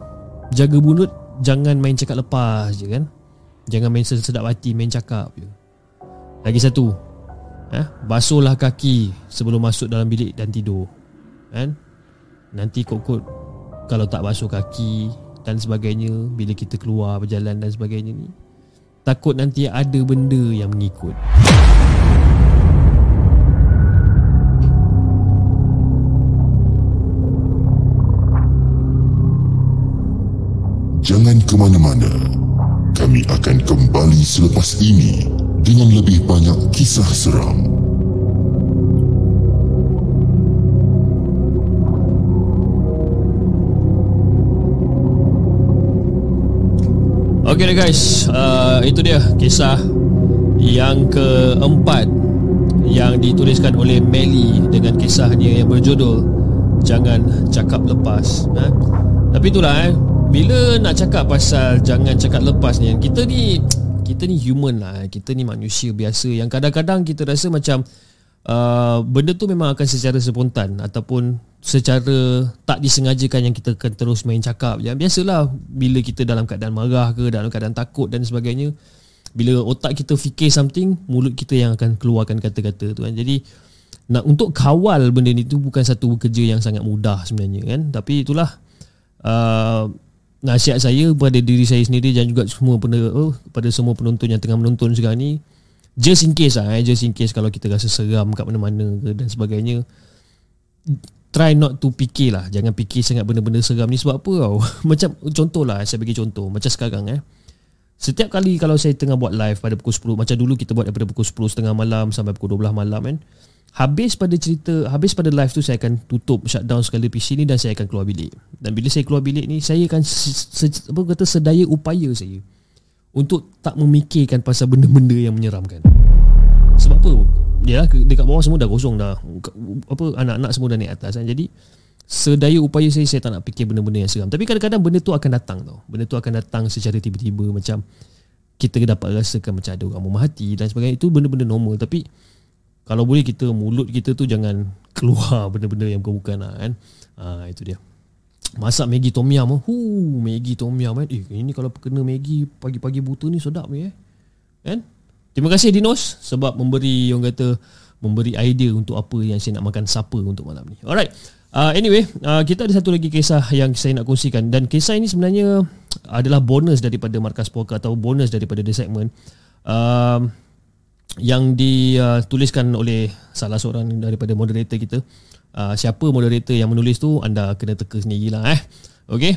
Jaga mulut jangan main cakap lepas je kan. Jangan main sedap hati main cakap je. Lagi satu eh, Basuhlah kaki Sebelum masuk dalam bilik dan tidur. Kan? Nanti kot-kot Kalau tak basuh kaki Dan sebagainya Bila kita keluar berjalan dan sebagainya ni Takut nanti ada benda yang mengikut.
Jangan ke mana-mana. Kami akan kembali selepas ini dengan lebih banyak kisah seram.
Okay guys, uh, itu dia kisah yang keempat yang dituliskan oleh Melly dengan kisahnya yang berjudul Jangan Cakap Lepas. Ha? Tapi itulah eh, bila nak cakap pasal jangan cakap lepas ni, kita ni kita ni human lah kita ni manusia biasa yang kadang-kadang kita rasa macam uh, benda tu memang akan secara spontan ataupun secara tak disengajakan yang kita akan terus main cakap. Yang biasalah bila kita dalam keadaan marah ke dalam keadaan takut dan sebagainya bila otak kita fikir something mulut kita yang akan keluarkan kata-kata tu kan. Jadi nak untuk kawal benda ni tu bukan satu kerja yang sangat mudah sebenarnya kan. Tapi itulah uh, nasihat saya pada diri saya sendiri dan juga semua pada oh, pada semua penonton yang tengah menonton sekarang ni just in case lah eh, just in case kalau kita rasa seram kat mana-mana ke dan sebagainya try not to fikir lah jangan fikir sangat benda-benda seram ni sebab apa tau? <laughs> Macam contoh lah saya bagi contoh macam sekarang eh setiap kali kalau saya tengah buat live pada pukul 10 macam dulu kita buat daripada pukul 10 setengah malam sampai pukul 12 malam kan habis pada cerita habis pada live tu saya akan tutup shutdown sekali PC ni dan saya akan keluar bilik. Dan bila saya keluar bilik ni saya akan se, se, apa kata sedaya upaya saya untuk tak memikirkan pasal benda-benda yang menyeramkan. Sebab apa? Ya dekat bawah semua dah kosong dah. Apa anak-anak semua dah naik atas kan. Jadi sedaya upaya saya saya tak nak fikir benda-benda yang seram tapi kadang-kadang benda tu akan datang tau benda tu akan datang secara tiba-tiba macam kita dapat rasakan macam ada orang memahati dan sebagainya itu benda-benda normal tapi kalau boleh kita mulut kita tu jangan keluar <laughs> benda-benda yang bukan-bukan lah kan. Ha, itu dia. Masak Maggi Tom Yum. Huh, Maggi Tom Yum kan. Eh, ini kalau kena Maggi pagi-pagi buta ni sedap ni eh. Kan? Terima kasih Dinos sebab memberi yang kata memberi idea untuk apa yang saya nak makan siapa untuk malam ni. Alright. Uh, anyway, uh, kita ada satu lagi kisah yang saya nak kongsikan dan kisah ini sebenarnya adalah bonus daripada Markas Poker atau bonus daripada the segment. Uh, yang dituliskan oleh salah seorang daripada moderator kita. Uh, siapa moderator yang menulis tu anda kena teka sendirilah eh. Okey.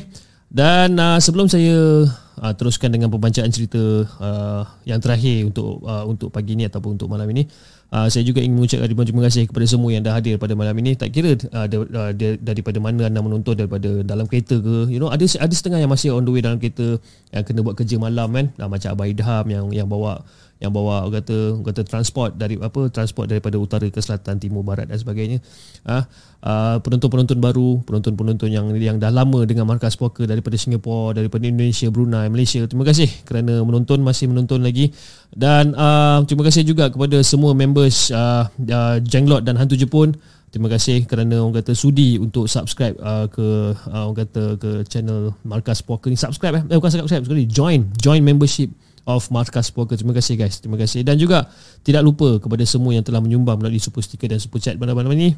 Dan uh, sebelum saya uh, teruskan dengan pembacaan cerita uh, yang terakhir untuk uh, untuk pagi ni ataupun untuk malam ini, uh, saya juga ingin mengucapkan ribuan terima kasih kepada semua yang dah hadir pada malam ini. Tak kira uh, uh, daripada mana anda menonton daripada dalam kereta ke, you know, ada ada setengah yang masih on the way dalam kereta yang kena buat kerja malam kan, uh, macam Abah Idham yang yang bawa yang bawa kata kata transport dari apa transport daripada utara ke selatan timur barat dan sebagainya. Ah uh, penonton-penonton baru penonton-penonton yang yang dah lama dengan markas poker daripada Singapura daripada Indonesia Brunei Malaysia terima kasih kerana menonton masih menonton lagi. Dan uh, terima kasih juga kepada semua members uh, uh, Jenglot dan Hantu Jepun. Terima kasih kerana orang kata sudi untuk subscribe uh, ke uh, orang kata ke channel Markas Poker ni. Subscribe eh, eh bukan subscribe sekali join join membership of Markas Poker. Terima kasih guys. Terima kasih. Dan juga tidak lupa kepada semua yang telah menyumbang melalui super sticker dan super chat pada malam ini.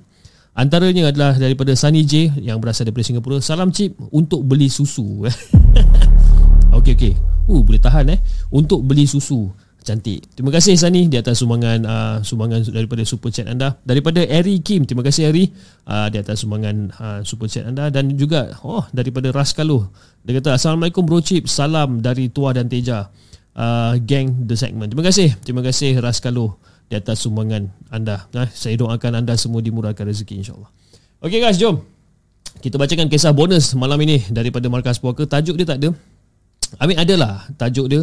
Antaranya adalah daripada Sunny J yang berasal daripada Singapura. Salam chip untuk beli susu. <laughs> okey okey. Uh boleh tahan eh untuk beli susu. Cantik. Terima kasih Sani di atas sumbangan uh, sumbangan daripada super chat anda. Daripada Eri Kim. Terima kasih Eri uh, di atas sumbangan uh, super chat anda dan juga oh daripada Raskalu. Dia kata Assalamualaikum bro chip. Salam dari Tua dan Teja uh, gang The Segment. Terima kasih. Terima kasih Raskalo di atas sumbangan anda. Nah, saya doakan anda semua dimurahkan rezeki insyaAllah. Okay guys, jom. Kita bacakan kisah bonus malam ini daripada Markas Poker. Tajuk dia tak ada. I mean adalah tajuk dia.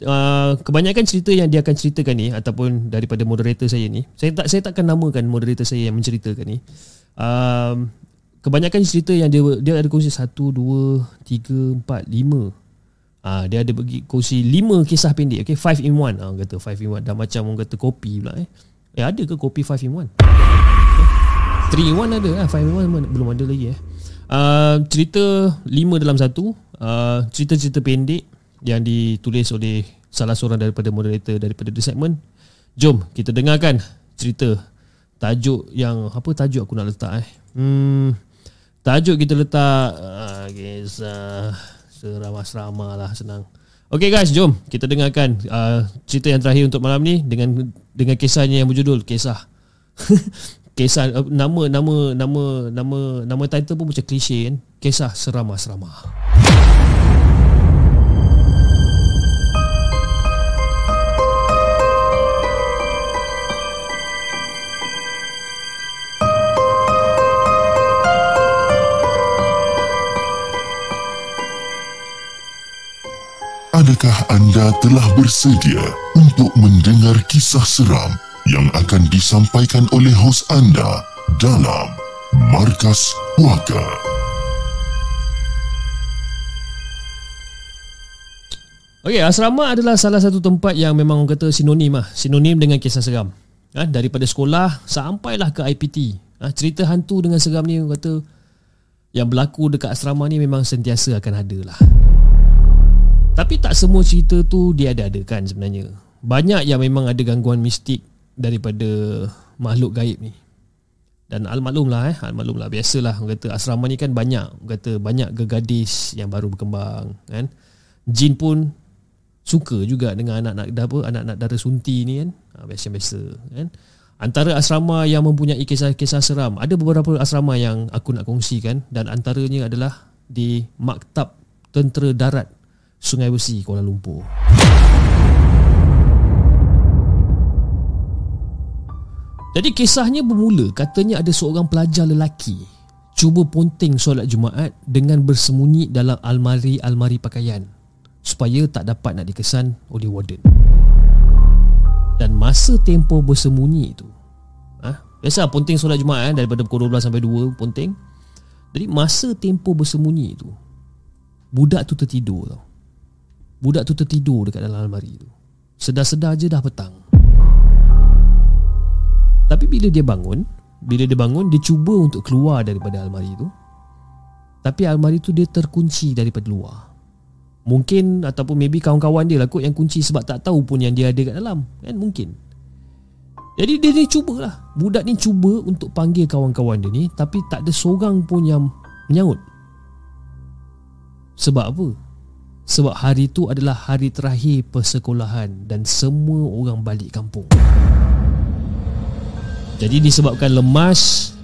Uh, kebanyakan cerita yang dia akan ceritakan ni ataupun daripada moderator saya ni saya tak saya takkan namakan moderator saya yang menceritakan ni uh, kebanyakan cerita yang dia dia ada kongsi 1 2 3 4 5 Ah dia ada bagi kongsi 5 kisah pendek okey 5 in 1 ah kata 5 in 1 dah macam orang kata kopi pula eh. Eh ada ke kopi 5 in 1? 3 in 1 ada ah 5 in 1 belum ada lagi eh. Uh, cerita 5 dalam satu uh, cerita-cerita pendek yang ditulis oleh salah seorang daripada moderator daripada the segment. Jom kita dengarkan cerita tajuk yang apa tajuk aku nak letak eh. Hmm tajuk kita letak uh, kisah seramah-seramah lah senang. Okay guys, jom kita dengarkan uh, cerita yang terakhir untuk malam ni dengan dengan kisahnya yang berjudul kisah. <laughs> kisah uh, nama nama nama nama nama title pun macam klise kan. Kisah seramah-seramah.
Adakah anda telah bersedia untuk mendengar kisah seram yang akan disampaikan oleh hos anda dalam Markas Puaka?
Okey, asrama adalah salah satu tempat yang memang orang kata sinonim lah. Sinonim dengan kisah seram. Ha, daripada sekolah sampailah ke IPT. Ha, cerita hantu dengan seram ni orang kata yang berlaku dekat asrama ni memang sentiasa akan ada lah. Tapi tak semua cerita tu dia ada-adakan sebenarnya. Banyak yang memang ada gangguan mistik daripada makhluk gaib ni. Dan al-maklum lah eh, al-maklum lah. Biasalah orang kata asrama ni kan banyak. Orang kata banyak gegadis yang baru berkembang kan. Jin pun suka juga dengan anak-anak apa anak-anak dara sunti ni kan. Ha, biasa-biasa kan. Antara asrama yang mempunyai kisah-kisah seram, ada beberapa asrama yang aku nak kongsikan dan antaranya adalah di Maktab Tentera Darat Sungai Besi Kuala Lumpur. Jadi kisahnya bermula katanya ada seorang pelajar lelaki cuba ponting solat Jumaat dengan bersembunyi dalam almari-almari pakaian supaya tak dapat nak dikesan oleh warden. Dan masa tempoh bersembunyi itu ha? Biasa ponting solat Jumaat daripada pukul 12 sampai 2 ponting. Jadi masa tempoh bersembunyi itu budak tu tertidur tau. Budak tu tertidur dekat dalam almari tu. Sedar-sedar je dah petang. Tapi bila dia bangun Bila dia bangun Dia cuba untuk keluar daripada almari tu. Tapi almari tu dia terkunci daripada luar. Mungkin Ataupun maybe kawan-kawan dia lah kot Yang kunci sebab tak tahu pun yang dia ada kat dalam. Kan? Mungkin. Jadi dia ni cubalah. Budak ni cuba untuk panggil kawan-kawan dia ni Tapi tak ada seorang pun yang menyaut Sebab apa? Sebab hari tu adalah hari terakhir persekolahan Dan semua orang balik kampung. Jadi disebabkan lemas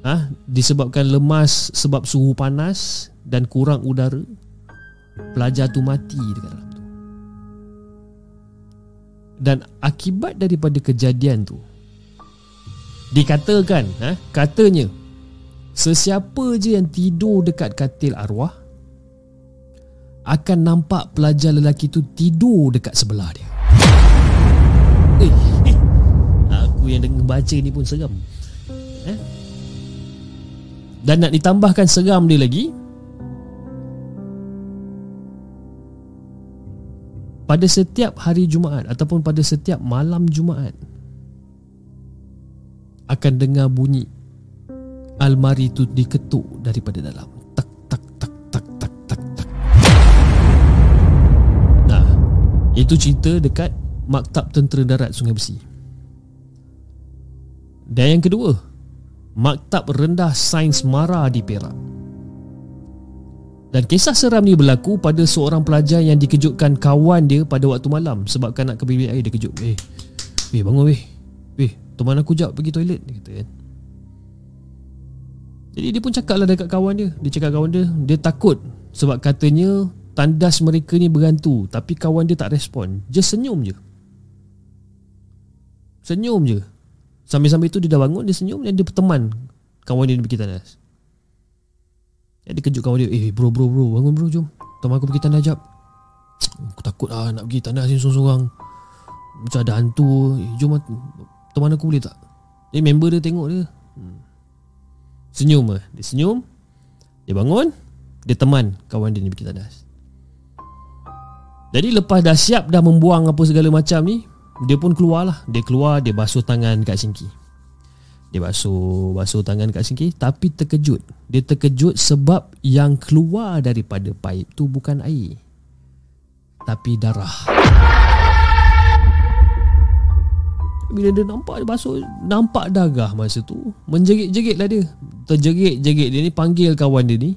ha, Disebabkan lemas sebab suhu panas Dan kurang udara Pelajar tu mati dekat dalam tu. Dan akibat daripada kejadian tu Dikatakan ha, Katanya Sesiapa je yang tidur dekat katil arwah Akan nampak pelajar lelaki tu tidur dekat sebelah dia. Eh yang dengar baca ni pun seram. Eh? Dan nak ditambahkan seram dia lagi Pada setiap hari Jumaat Ataupun pada setiap malam Jumaat Akan dengar bunyi Almari tu diketuk daripada dalam Itu cerita dekat Maktab Tentera Darat Sungai Besi dan yang kedua, Maktab Rendah Sains Mara di Perak. Dan kisah seram ni berlaku pada seorang pelajar yang dikejutkan kawan dia pada waktu malam sebabkan nak ke bilik air dia kejut. Eh, weh bangun weh. Weh, teman aku jap pergi toilet dia kata kan. Jadi dia pun cakap lah dekat kawan dia. Dia cakap kawan dia, dia takut sebab katanya tandas mereka ni bergantu tapi kawan dia tak respon. Just senyum je. Senyum je. Sambil-sambil tu dia dah bangun Dia senyum Dan dia berteman Kawan dia pergi tandas. Dia kejut kawan dia Eh bro bro bro Bangun bro jom. Teman aku pergi tandas jap. <tsk> Aku takut lah Nak pergi tandas sini sorang-sorang Macam ada hantu. Eh jom Teman aku boleh tak? Jadi member dia tengok dia. Hmm. Senyum lah. Dia senyum Dia bangun Dia teman Kawan dia ni pergi tandas Jadi lepas dah siap Dah membuang apa segala macam ni dia pun keluar lah Dia keluar Dia basuh tangan kat sinki Dia basuh Basuh tangan kat sinki Tapi terkejut. Dia terkejut sebab Yang keluar daripada paip tu Bukan air Tapi darah. Bila dia nampak Dia basuh Nampak darah masa tu Menjerit-jerit lah dia. Terjerit-jerit dia ni Panggil kawan dia ni.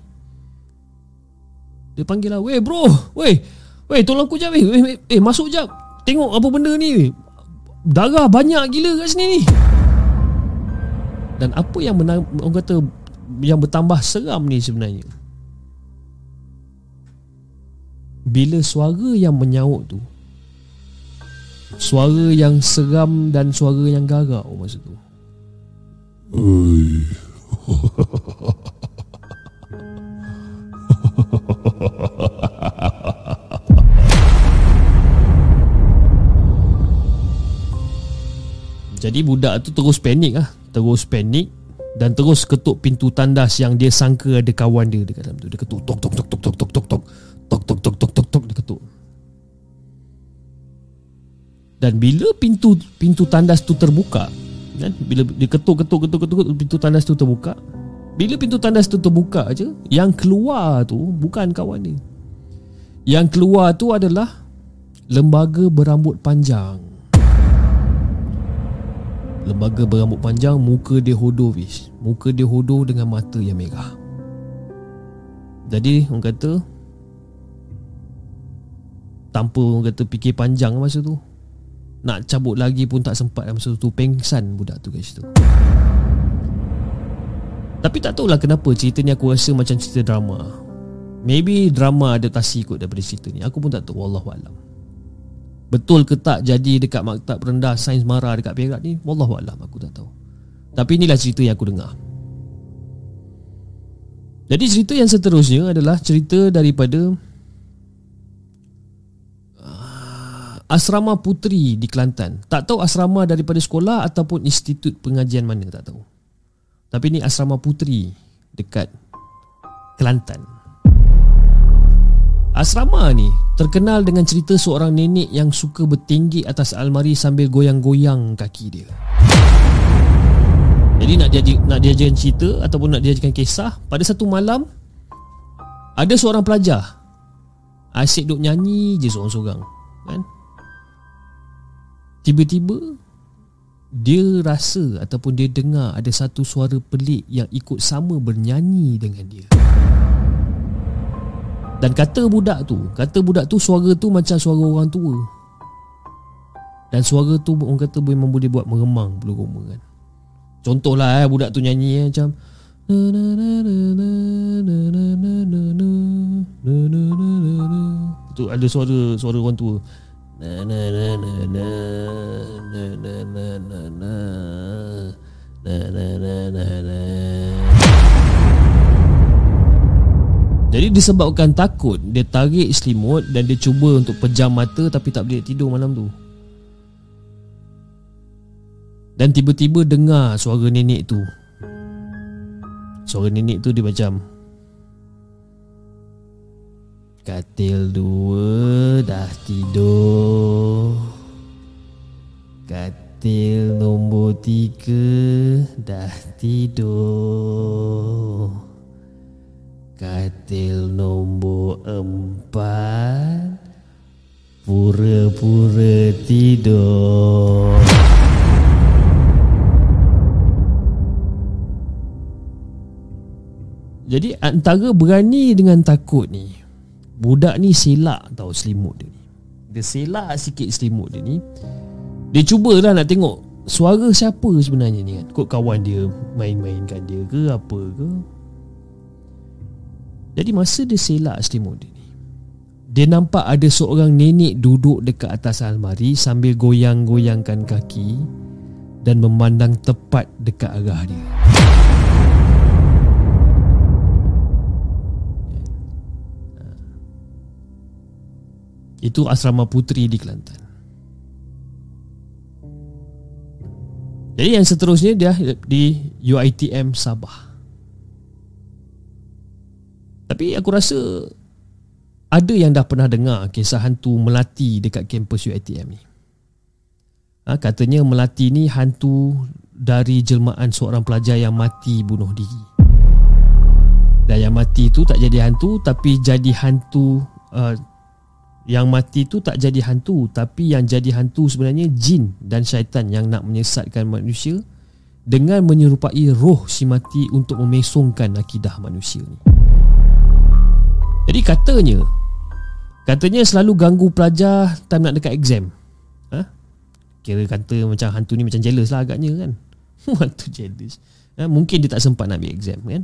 Dia panggil lah Weh bro Weh Weh tolong aku jap weh Eh masuk jap. Tengok apa benda ni. Darah banyak gila kat sini ni. Dan apa yang menang, Orang kata Yang bertambah seram ni sebenarnya? Bila suara yang menyaut tu Suara yang seram Dan suara yang garau masa tu. Oi. <laughs> Jadi budak tu terus panik lah Terus panik Dan terus ketuk pintu tandas Yang dia sangka ada kawan dia dekat dalam tu Dia ketuk tok tok tok tok tok tok tok tok Tok tok tok tok tok tok Dia ketuk Dan bila pintu pintu tandas tu terbuka kan? Bila dia ketuk ketuk ketuk ketuk Pintu tandas tu terbuka Bila pintu tandas tu terbuka aja Yang keluar tu bukan kawan dia Yang keluar tu adalah lembaga berambut panjang. Lembaga berambut panjang muka dia hodoh wish. Muka dia hodoh dengan mata yang merah. Jadi orang kata tanpa orang kata fikir panjang masa tu nak cabut lagi pun tak sempat masa tu pengsan budak tu kat situ. Tapi tak tahulah kenapa cerita ni aku rasa macam cerita drama. Maybe drama adaptasi kot daripada cerita ni. Aku pun tak tahu wallahualam. Betul ke tak jadi dekat maktab rendah sains mara dekat Perak ni? Wallahualam aku tak tahu. Tapi inilah cerita yang aku dengar. Jadi cerita yang seterusnya adalah cerita daripada uh, asrama putri di Kelantan. Tak tahu asrama daripada sekolah ataupun institut pengajian mana tak tahu. Tapi ni asrama putri dekat Kelantan. Asrama ni terkenal dengan cerita seorang nenek yang suka bertinggi atas almari sambil goyang-goyang kaki dia. Jadi nak dia nak diajarkan cerita ataupun nak diajarkan kisah pada satu malam ada seorang pelajar asyik duk nyanyi je seorang-seorang kan tiba-tiba dia rasa ataupun dia dengar ada satu suara pelik yang ikut sama bernyanyi dengan dia. Dan kata budak tu, kata budak tu suara tu macam suara orang tua. Dan suara tu orang kata memang boleh buat meremang bulu roma kan. Contohlah eh budak tu nyanyi eh, macam Tu ada suara suara orang tua na na na na na na na na na na na na na na jadi disebabkan takut Dia tarik selimut Dan dia cuba untuk pejam mata Tapi tak boleh tidur malam tu. Dan tiba-tiba dengar suara nenek tu. Suara nenek tu dia macam Katil dua dah tidur. Katil nombor tiga dah tidur Katil nombor empat. Pura-pura tidur. Jadi antara berani dengan takut ni Budak ni selak tau selimut dia ni. Dia selak sikit selimut dia ni. Dia cubalah nak tengok Suara siapa sebenarnya ni kan. Kok kawan dia main-mainkan dia ke apa ke Jadi masa dia selak selimut ni Dia nampak ada seorang nenek duduk dekat atas almari Sambil goyang-goyangkan kaki Dan memandang tepat dekat arah dia. Itu asrama putri di Kelantan. Jadi yang seterusnya dia di UITM Sabah Tapi aku rasa Ada yang dah pernah dengar kisah hantu melati dekat kampus UITM ni ha, Katanya melati ni hantu dari jelmaan seorang pelajar yang mati bunuh diri dan yang mati tu tak jadi hantu tapi jadi hantu uh, yang mati tu tak jadi hantu tapi yang jadi hantu sebenarnya jin dan syaitan yang nak menyesatkan manusia dengan menyerupai roh si mati untuk memesongkan akidah manusia ni. Jadi katanya katanya selalu ganggu pelajar time nak dekat exam. Ha? Kira kata macam hantu ni macam jealous lah agaknya kan. <laughs> hantu jealous. Ha? Mungkin dia tak sempat nak ambil exam kan.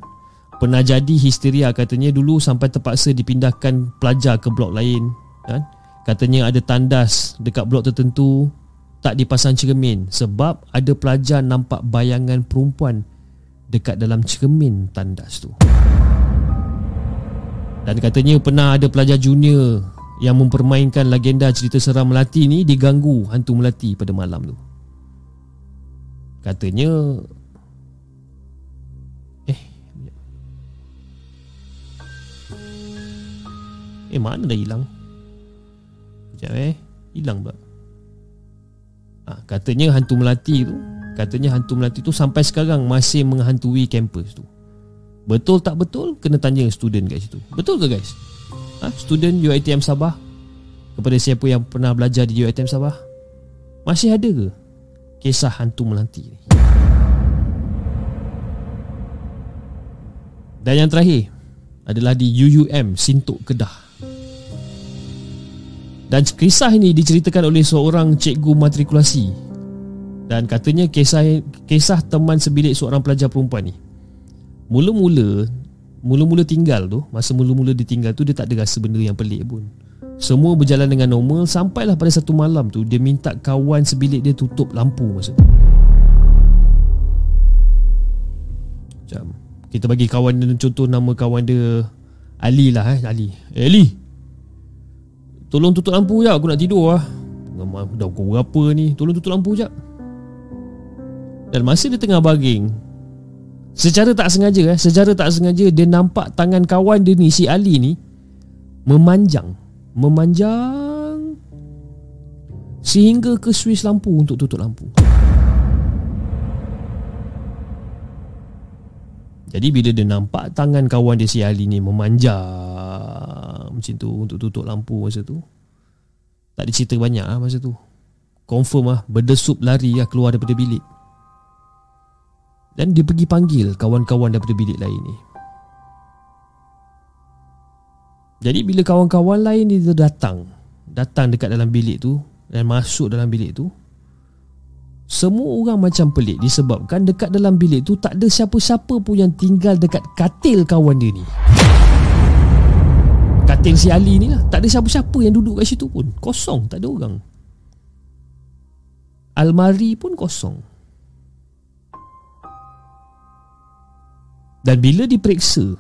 Pernah jadi histeria katanya dulu sampai terpaksa dipindahkan pelajar ke blok lain kan? Katanya ada tandas dekat blok tertentu tak dipasang cermin sebab ada pelajar nampak bayangan perempuan dekat dalam cermin tandas tu. Dan katanya pernah ada pelajar junior yang mempermainkan legenda cerita seram Melati ni diganggu hantu Melati pada malam tu. Katanya eh Eh mana dah hilang? Sekejap eh Hilang pula ha, Katanya hantu melati tu Katanya hantu melati tu Sampai sekarang Masih menghantui kampus tu Betul tak betul Kena tanya student kat situ. Betul ke guys? ha? Student UiTM Sabah Kepada siapa yang pernah belajar di UiTM Sabah? Masih ada ke Kisah hantu melanti ni? Dan yang terakhir Adalah di UUM Sintuk Kedah. Dan kisah ini diceritakan oleh seorang cikgu matrikulasi. Dan katanya kisah kisah teman sebilik seorang pelajar perempuan ni Mula-mula Mula-mula tinggal tu Masa mula-mula dia tinggal tu Dia tak ada rasa benda yang pelik pun. Semua berjalan dengan normal Sampailah pada satu malam tu Dia minta kawan sebilik dia tutup lampu masa tu. Macam Kita bagi kawan dia Contoh nama kawan dia Ali lah eh Ali. Eh Ali! Tolong tutup lampu je Aku nak tidur lah Dah pukul berapa ni? Tolong tutup lampu je Dan masa dia tengah baging Secara tak sengaja eh, Secara tak sengaja Dia nampak tangan kawan dia ni Si Ali ni Memanjang Memanjang Sehingga ke switch lampu Untuk tutup lampu. Jadi bila dia nampak Tangan kawan dia si Ali ni Memanjang Macam tu Untuk tutup lampu masa tu Tak ada cerita banyak lah masa tu. Confirm lah Berdesup lari lah Keluar daripada bilik dan dia pergi panggil kawan-kawan daripada bilik lain ni. Jadi bila kawan-kawan lain ni datang Datang dekat dalam bilik tu Dan masuk dalam bilik tu Semua orang macam pelik Disebabkan dekat dalam bilik tu Tak ada siapa-siapa pun yang tinggal dekat katil kawan dia ni. Katil si Ali ni lah. Tak ada siapa-siapa yang duduk kat situ pun. Kosong, tak ada orang. Almari pun kosong Dan bila diperiksa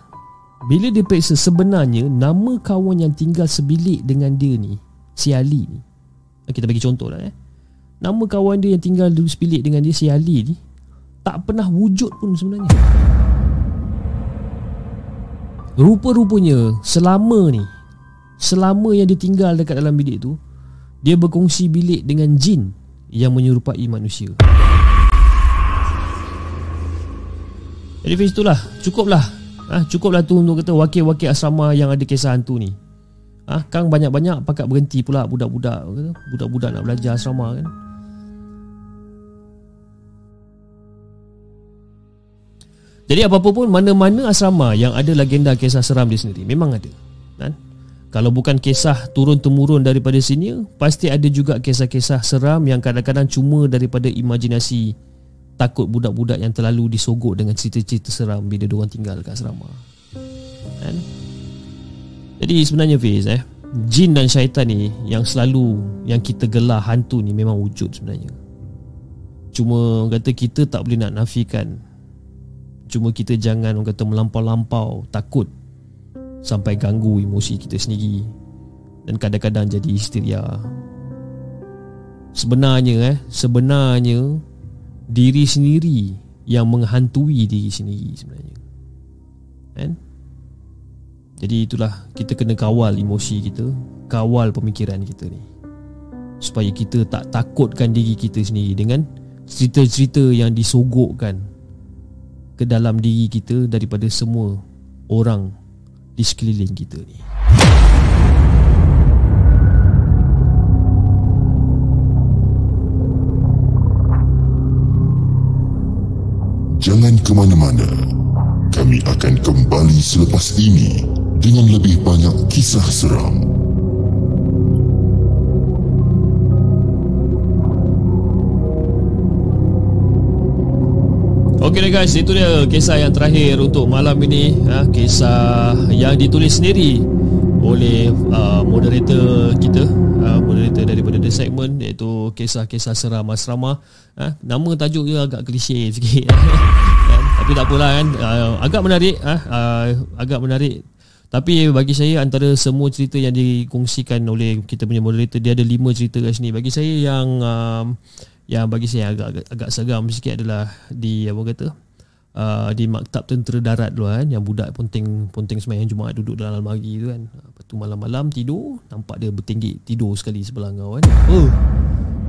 Bila diperiksa sebenarnya Nama kawan yang tinggal sebilik dengan dia ni Si Ali ni. Kita bagi contoh lah eh. Nama kawan dia yang tinggal di sebilik dengan dia Si Ali ni Tak pernah wujud pun sebenarnya. Rupa-rupanya Selama ni Selama yang dia tinggal dekat dalam bilik tu Dia berkongsi bilik dengan jin Yang menyerupai manusia Jadi Fiz itulah Cukuplah. Ah ha, Cukuplah tu untuk kata Wakil-wakil asrama yang ada kisah hantu ni. Ah ha, Kang banyak-banyak pakat berhenti pula Budak-budak Budak-budak nak belajar asrama kan? Jadi apa-apa pun Mana-mana asrama yang ada legenda kisah seram dia sendiri Memang ada. Kan? Kalau bukan kisah turun-temurun daripada sini Pasti ada juga kisah-kisah seram Yang kadang-kadang cuma daripada imajinasi takut budak-budak yang terlalu disogok dengan cerita-cerita seram bila diorang tinggal kat asrama. Kan? Jadi sebenarnya Fiz eh, jin dan syaitan ni yang selalu yang kita gelar hantu ni memang wujud sebenarnya. Cuma kata kita tak boleh nak nafikan. Cuma kita jangan orang kata melampau-lampau takut sampai ganggu emosi kita sendiri dan kadang-kadang jadi histeria. Sebenarnya eh, sebenarnya diri sendiri yang menghantui diri sendiri sebenarnya. Kan? Jadi itulah kita kena kawal emosi kita, kawal pemikiran kita ni. Supaya kita tak takutkan diri kita sendiri dengan cerita-cerita yang disogokkan ke dalam diri kita daripada semua orang di sekeliling kita ni.
Jangan ke mana-mana. Kami akan kembali selepas ini dengan lebih banyak kisah seram.
Okey guys, itu dia kisah yang terakhir untuk malam ini. Ha, kisah yang ditulis sendiri oleh uh, moderator kita uh, moderator daripada the segment iaitu kisah-kisah seram asrama. Uh, nama tajuk dia agak klise sikit. <laughs> Kan? tapi tak apalah kan. Uh, agak menarik uh, uh, agak menarik. Tapi bagi saya antara semua cerita yang dikongsikan oleh kita punya moderator dia ada lima cerita kat sini. Bagi saya yang um, yang bagi saya agak agak, agak seram sikit adalah di apa kata uh, di maktab tentera darat dulu kan yang budak ponting ponting sembahyang Jumaat duduk dalam almari tu kan. Lepas tu malam-malam tidur nampak dia bertinggi tidur sekali sebelah kau kan. Oh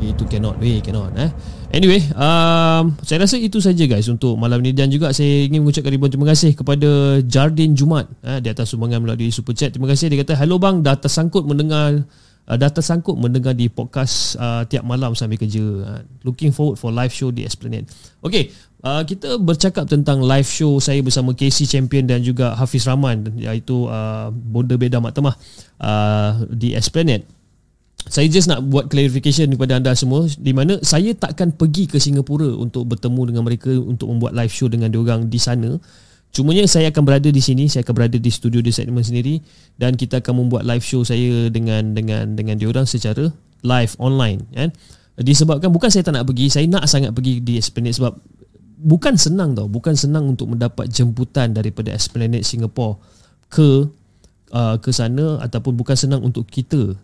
Itu cannot way Cannot eh. Anyway um, Saya rasa itu saja guys Untuk malam ni. Dan juga saya ingin mengucapkan ribuan terima kasih Kepada Jardin Jumat eh, Di atas sumbangan melalui super chat. Terima kasih. Dia kata Hello bang Dah tersangkut mendengar uh, Dah tersangkut mendengar di podcast uh, Tiap malam sambil kerja uh, Looking forward for live show di Esplanade. Okay uh, Kita bercakap tentang live show Saya bersama Casey Champion Dan juga Hafiz Rahman Iaitu uh, Bonda Beda Mak Temah uh, Di Esplanade saya just nak buat clarification kepada anda semua di mana saya takkan pergi ke Singapura untuk bertemu dengan mereka untuk membuat live show dengan diorang di sana. Cumanya saya akan berada di sini, saya akan berada di studio di segmen sendiri dan kita akan membuat live show saya dengan dengan dengan diorang secara live online kan. Disebabkan bukan saya tak nak pergi, saya nak sangat pergi di Esplanade sebab bukan senang tau, bukan senang untuk mendapat jemputan daripada Esplanade Singapore ke uh, ke sana ataupun bukan senang untuk kita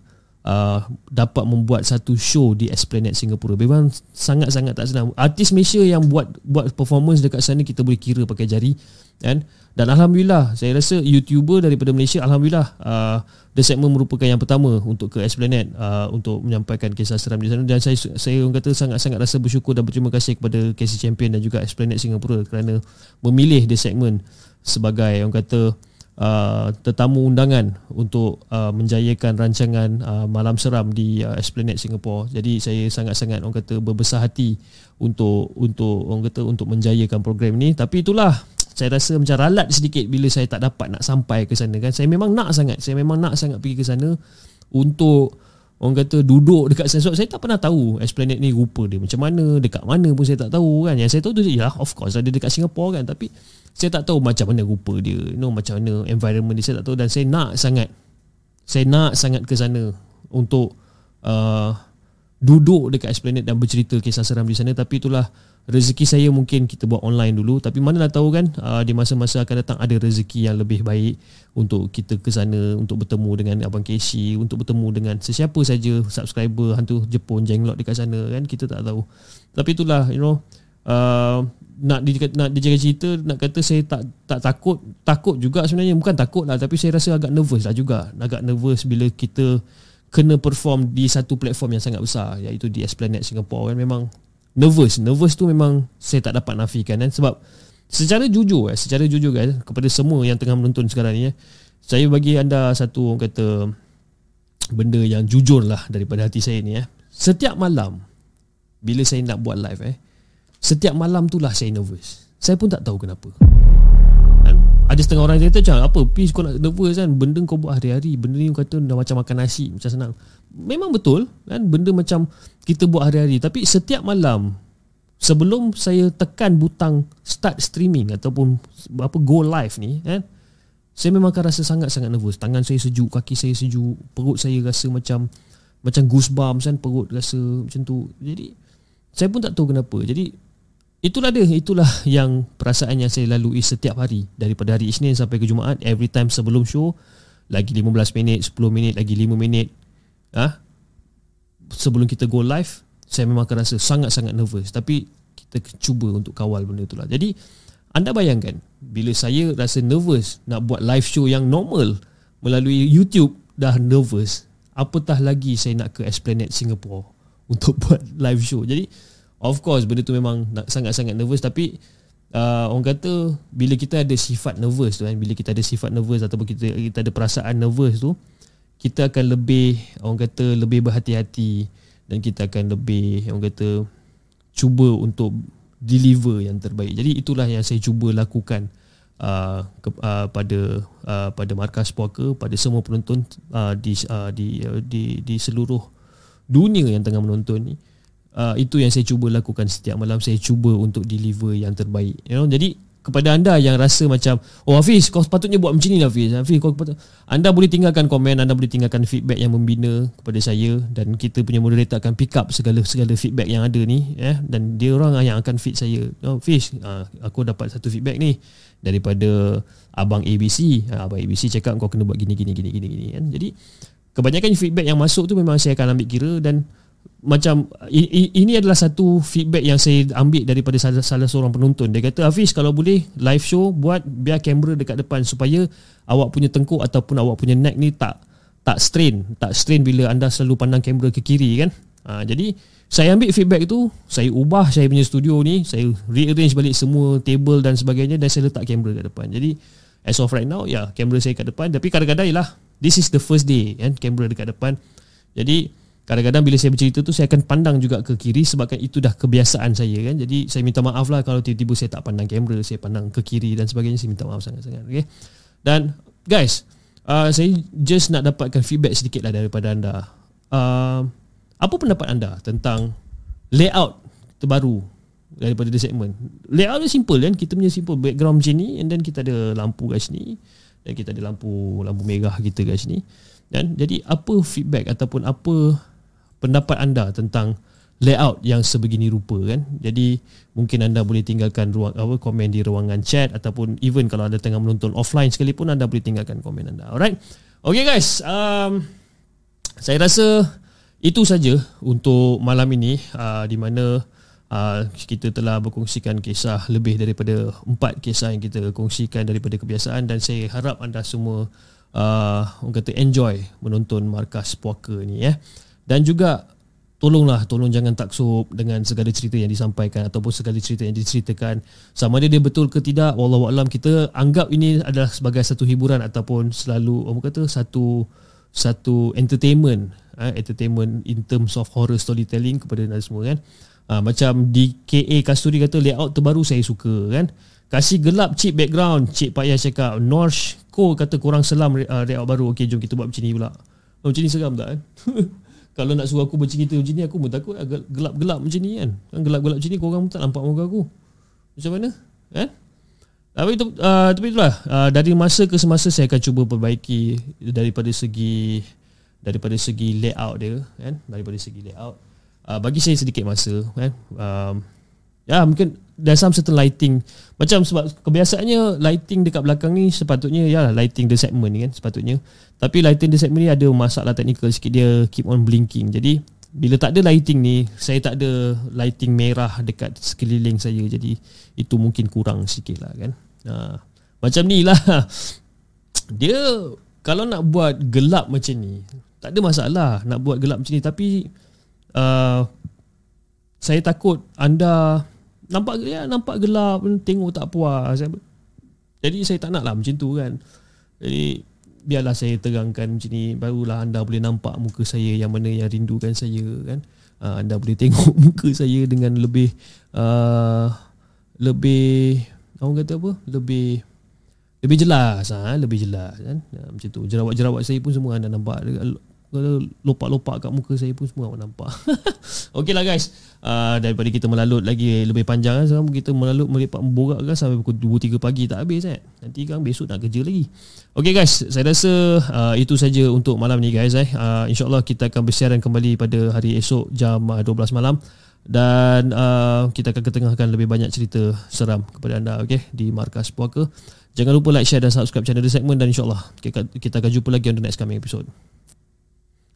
uh, dapat membuat satu show di Esplanade Singapura. Memang sangat-sangat tak senang. Artis Malaysia yang buat buat performance dekat sana kita boleh kira pakai jari kan. Dan alhamdulillah saya rasa YouTuber daripada Malaysia alhamdulillah uh, The Segment merupakan yang pertama untuk ke Esplanade uh, untuk menyampaikan kisah seram di sana dan saya saya orang kata sangat-sangat rasa bersyukur dan berterima kasih kepada Casey Champion dan juga Esplanade Singapura kerana memilih The Segment sebagai orang kata uh, tetamu undangan untuk uh, menjayakan rancangan uh, Malam Seram di uh, Esplanade Singapore. Jadi saya sangat-sangat orang kata berbesar hati untuk untuk orang kata untuk menjayakan program ini. Tapi itulah saya rasa macam ralat sedikit bila saya tak dapat nak sampai ke sana kan. Saya memang nak sangat, saya memang nak sangat pergi ke sana untuk orang kata duduk dekat sana saya tak pernah tahu Esplanade ni rupa dia macam mana dekat mana pun saya tak tahu kan. Yang saya tahu tu ya of course ada dekat Singapore kan. Tapi saya tak tahu macam mana rupa dia you know macam mana environment dia. Saya tak tahu dan saya nak sangat saya nak sangat ke sana untuk uh, duduk dekat Esplanade dan bercerita kisah seram di sana. Tapi itulah rezeki saya mungkin kita buat online dulu tapi mana nak tahu kan uh, di masa-masa akan datang ada rezeki yang lebih baik untuk kita ke sana untuk bertemu dengan abang Keshi untuk bertemu dengan sesiapa saja subscriber hantu Jepun jenglot dekat sana kan kita tak tahu. Tapi itulah you know uh, nak di nak dijaga cerita nak kata saya tak tak takut takut juga sebenarnya. Bukan takut lah tapi saya rasa agak nervous lah juga. Agak nervous bila kita kena perform di satu platform yang sangat besar iaitu di Esplanade Singapore kan. Memang nervous. Nervous tu memang saya tak dapat nafikan kan sebab secara jujur eh secara jujur kan kepada semua yang tengah menonton sekarang ni eh saya bagi anda satu orang kata benda yang jujur lah daripada hati saya ni eh. Setiap malam bila saya nak buat live eh Setiap malam tu lah saya nervous. Saya pun tak tahu kenapa. Dan Ada setengah orang yang kata macam Apa Peace kau nak nervous kan? Benda kau buat hari-hari Benda ni kata dah macam makan nasi Macam senang Memang betul kan? Benda macam Kita buat hari-hari. Tapi setiap malam Sebelum saya tekan butang Start streaming Ataupun Apa Go live ni kan? Saya memang akan rasa sangat-sangat nervous. Tangan saya sejuk Kaki saya sejuk Perut saya rasa macam Macam goosebumps kan? Perut rasa macam tu. Jadi Saya pun tak tahu kenapa. Jadi Itulah dia, itulah yang perasaan yang saya lalui setiap hari. Daripada hari Isnin sampai ke Jumaat every time sebelum show lagi 15 minit, 10 minit, lagi 5 minit ha? sebelum kita go live saya memang akan rasa sangat-sangat nervous tapi kita cuba untuk kawal benda itulah. Jadi anda bayangkan bila saya rasa nervous nak buat live show yang normal melalui YouTube dah nervous apatah lagi saya nak ke Esplanade Singapore <laughs> untuk buat live show. Jadi Of course benda tu memang sangat-sangat nervous tapi uh, orang kata bila kita ada sifat nervous tu kan bila kita ada sifat nervous ataupun kita kita ada perasaan nervous tu kita akan lebih orang kata lebih berhati-hati dan kita akan lebih orang kata cuba untuk deliver yang terbaik. Jadi itulah yang saya cuba lakukan uh, ke, uh, pada uh, pada markas puaka pada semua penonton uh, di, uh, di uh, di di seluruh dunia yang tengah menonton ni. Uh, itu yang saya cuba lakukan setiap malam. Saya cuba untuk deliver yang terbaik you know. Jadi kepada anda yang rasa macam oh Hafiz kau sepatutnya buat macam ni lah Hafiz. Hafiz kau patut anda boleh tinggalkan komen anda boleh tinggalkan feedback yang membina kepada saya dan kita punya moderator akan pick up segala segala feedback yang ada ni eh dan dia orang yang akan feed saya. Oh Hafiz uh, aku dapat satu feedback ni daripada abang ABC uh, abang ABC cakap kau kena buat gini gini gini gini gini kan? Jadi kebanyakan feedback yang masuk tu memang saya akan ambil kira dan macam ini adalah satu feedback yang saya ambil daripada salah, salah seorang penonton dia kata Hafiz kalau boleh live show buat biar kamera dekat depan supaya awak punya tengkuk ataupun awak punya neck ni tak tak strain tak strain bila anda selalu pandang kamera ke kiri kan Ha, jadi saya ambil feedback tu, saya ubah saya punya studio ni, saya rearrange balik semua table dan sebagainya dan saya letak kamera kat depan. Jadi as of right now, ya, yeah, kamera saya kat depan. Tapi kadang-kadang ialah, this is the first day, kan, kamera dekat depan. Jadi kadang-kadang bila saya bercerita tu, saya akan pandang juga ke kiri sebabkan itu dah kebiasaan saya, kan. Jadi saya minta maaf lah kalau tiba-tiba saya tak pandang kamera, saya pandang ke kiri dan sebagainya, saya minta maaf sangat-sangat. Okay? Dan guys, uh, saya just nak dapatkan feedback sedikit lah daripada anda. Uh, apa pendapat anda tentang layout terbaru daripada the segment? Layout dia simple kan? Kita punya simple background macam ni and then kita ada lampu kat sini dan kita ada lampu lampu merah kita kat sini. Dan jadi apa feedback ataupun apa pendapat anda tentang layout yang sebegini rupa kan? Jadi mungkin anda boleh tinggalkan ruang apa komen di ruangan chat ataupun even kalau anda tengah menonton offline sekalipun anda boleh tinggalkan komen anda. Alright. Okay guys, um, saya rasa itu saja untuk malam ini uh, di mana uh, kita telah berkongsikan kisah lebih daripada empat kisah yang kita kongsikan daripada kebiasaan dan saya harap anda semua uh, orang kata enjoy menonton markas puaka ni ya. Dan juga tolonglah tolong jangan taksub dengan segala cerita yang disampaikan ataupun segala cerita yang diceritakan sama ada dia betul ke tidak wallahu alam kita anggap ini adalah sebagai satu hiburan ataupun selalu orang kata satu satu entertainment uh, entertainment in terms of horror storytelling kepada anda semua kan. Uh, macam di KA Kasturi kata layout terbaru saya suka kan. Kasih gelap cheap background, Cik Payah cakap. Norsh Ko kata kurang selam uh, layout baru. Okey jom kita buat macam ni pula. Oh, macam ni seram tak kan? <laughs> Kalau nak suruh aku bercerita macam ni aku pun takut gelap-gelap macam ni kan. Kan gelap-gelap macam ni korang pun tak nampak muka aku. Macam mana? Kan? Tapi itu uh, tapi itulah uh, dari masa ke semasa saya akan cuba perbaiki daripada segi daripada segi layout dia kan daripada segi layout uh, bagi saya sedikit masa kan um, ya mungkin there's some certain lighting. Macam sebab kebiasaannya lighting dekat belakang ni sepatutnya ya lighting the segment ni kan sepatutnya. Tapi lighting the segment ni ada masalah teknikal sikit dia keep on blinking. Jadi bila tak ada lighting ni saya tak ada lighting merah dekat sekeliling saya. Jadi itu mungkin kurang sikit lah kan. Uh, macam ni lah. <laughs> Dia kalau nak buat gelap macam ni tak ada masalah nak buat gelap macam ni. Tapi uh, saya takut anda nampak ya nampak gelap tengok tak puas. Jadi saya tak nak lah macam tu kan. Jadi biarlah saya terangkan macam ni barulah anda boleh nampak muka saya yang mana yang rindukan saya kan. Uh, anda boleh tengok <laughs> muka saya dengan lebih uh, lebih orang kata apa? Lebih lebih jelas ha? lebih jelas kan. Ya, macam tu. Jerawat-jerawat saya pun semua anda nampak lopak-lopak kat muka saya pun semua awak nampak. <laughs> Okeylah guys. Uh, daripada kita melalut lagi lebih panjang kan sekarang kita melalut melipat borak kan sampai pukul 2 3 pagi tak habis eh. Nanti kan besok nak kerja lagi. Okey guys, saya rasa uh, itu saja untuk malam ni guys eh. Uh, InsyaAllah kita akan bersiaran kembali pada hari esok jam uh, 12 malam dan uh, kita akan ketengahkan lebih banyak cerita seram kepada anda okey di markas puaka. Jangan lupa like, share dan subscribe channel The Segment dan insyaAllah kita akan jumpa lagi on the next coming episode.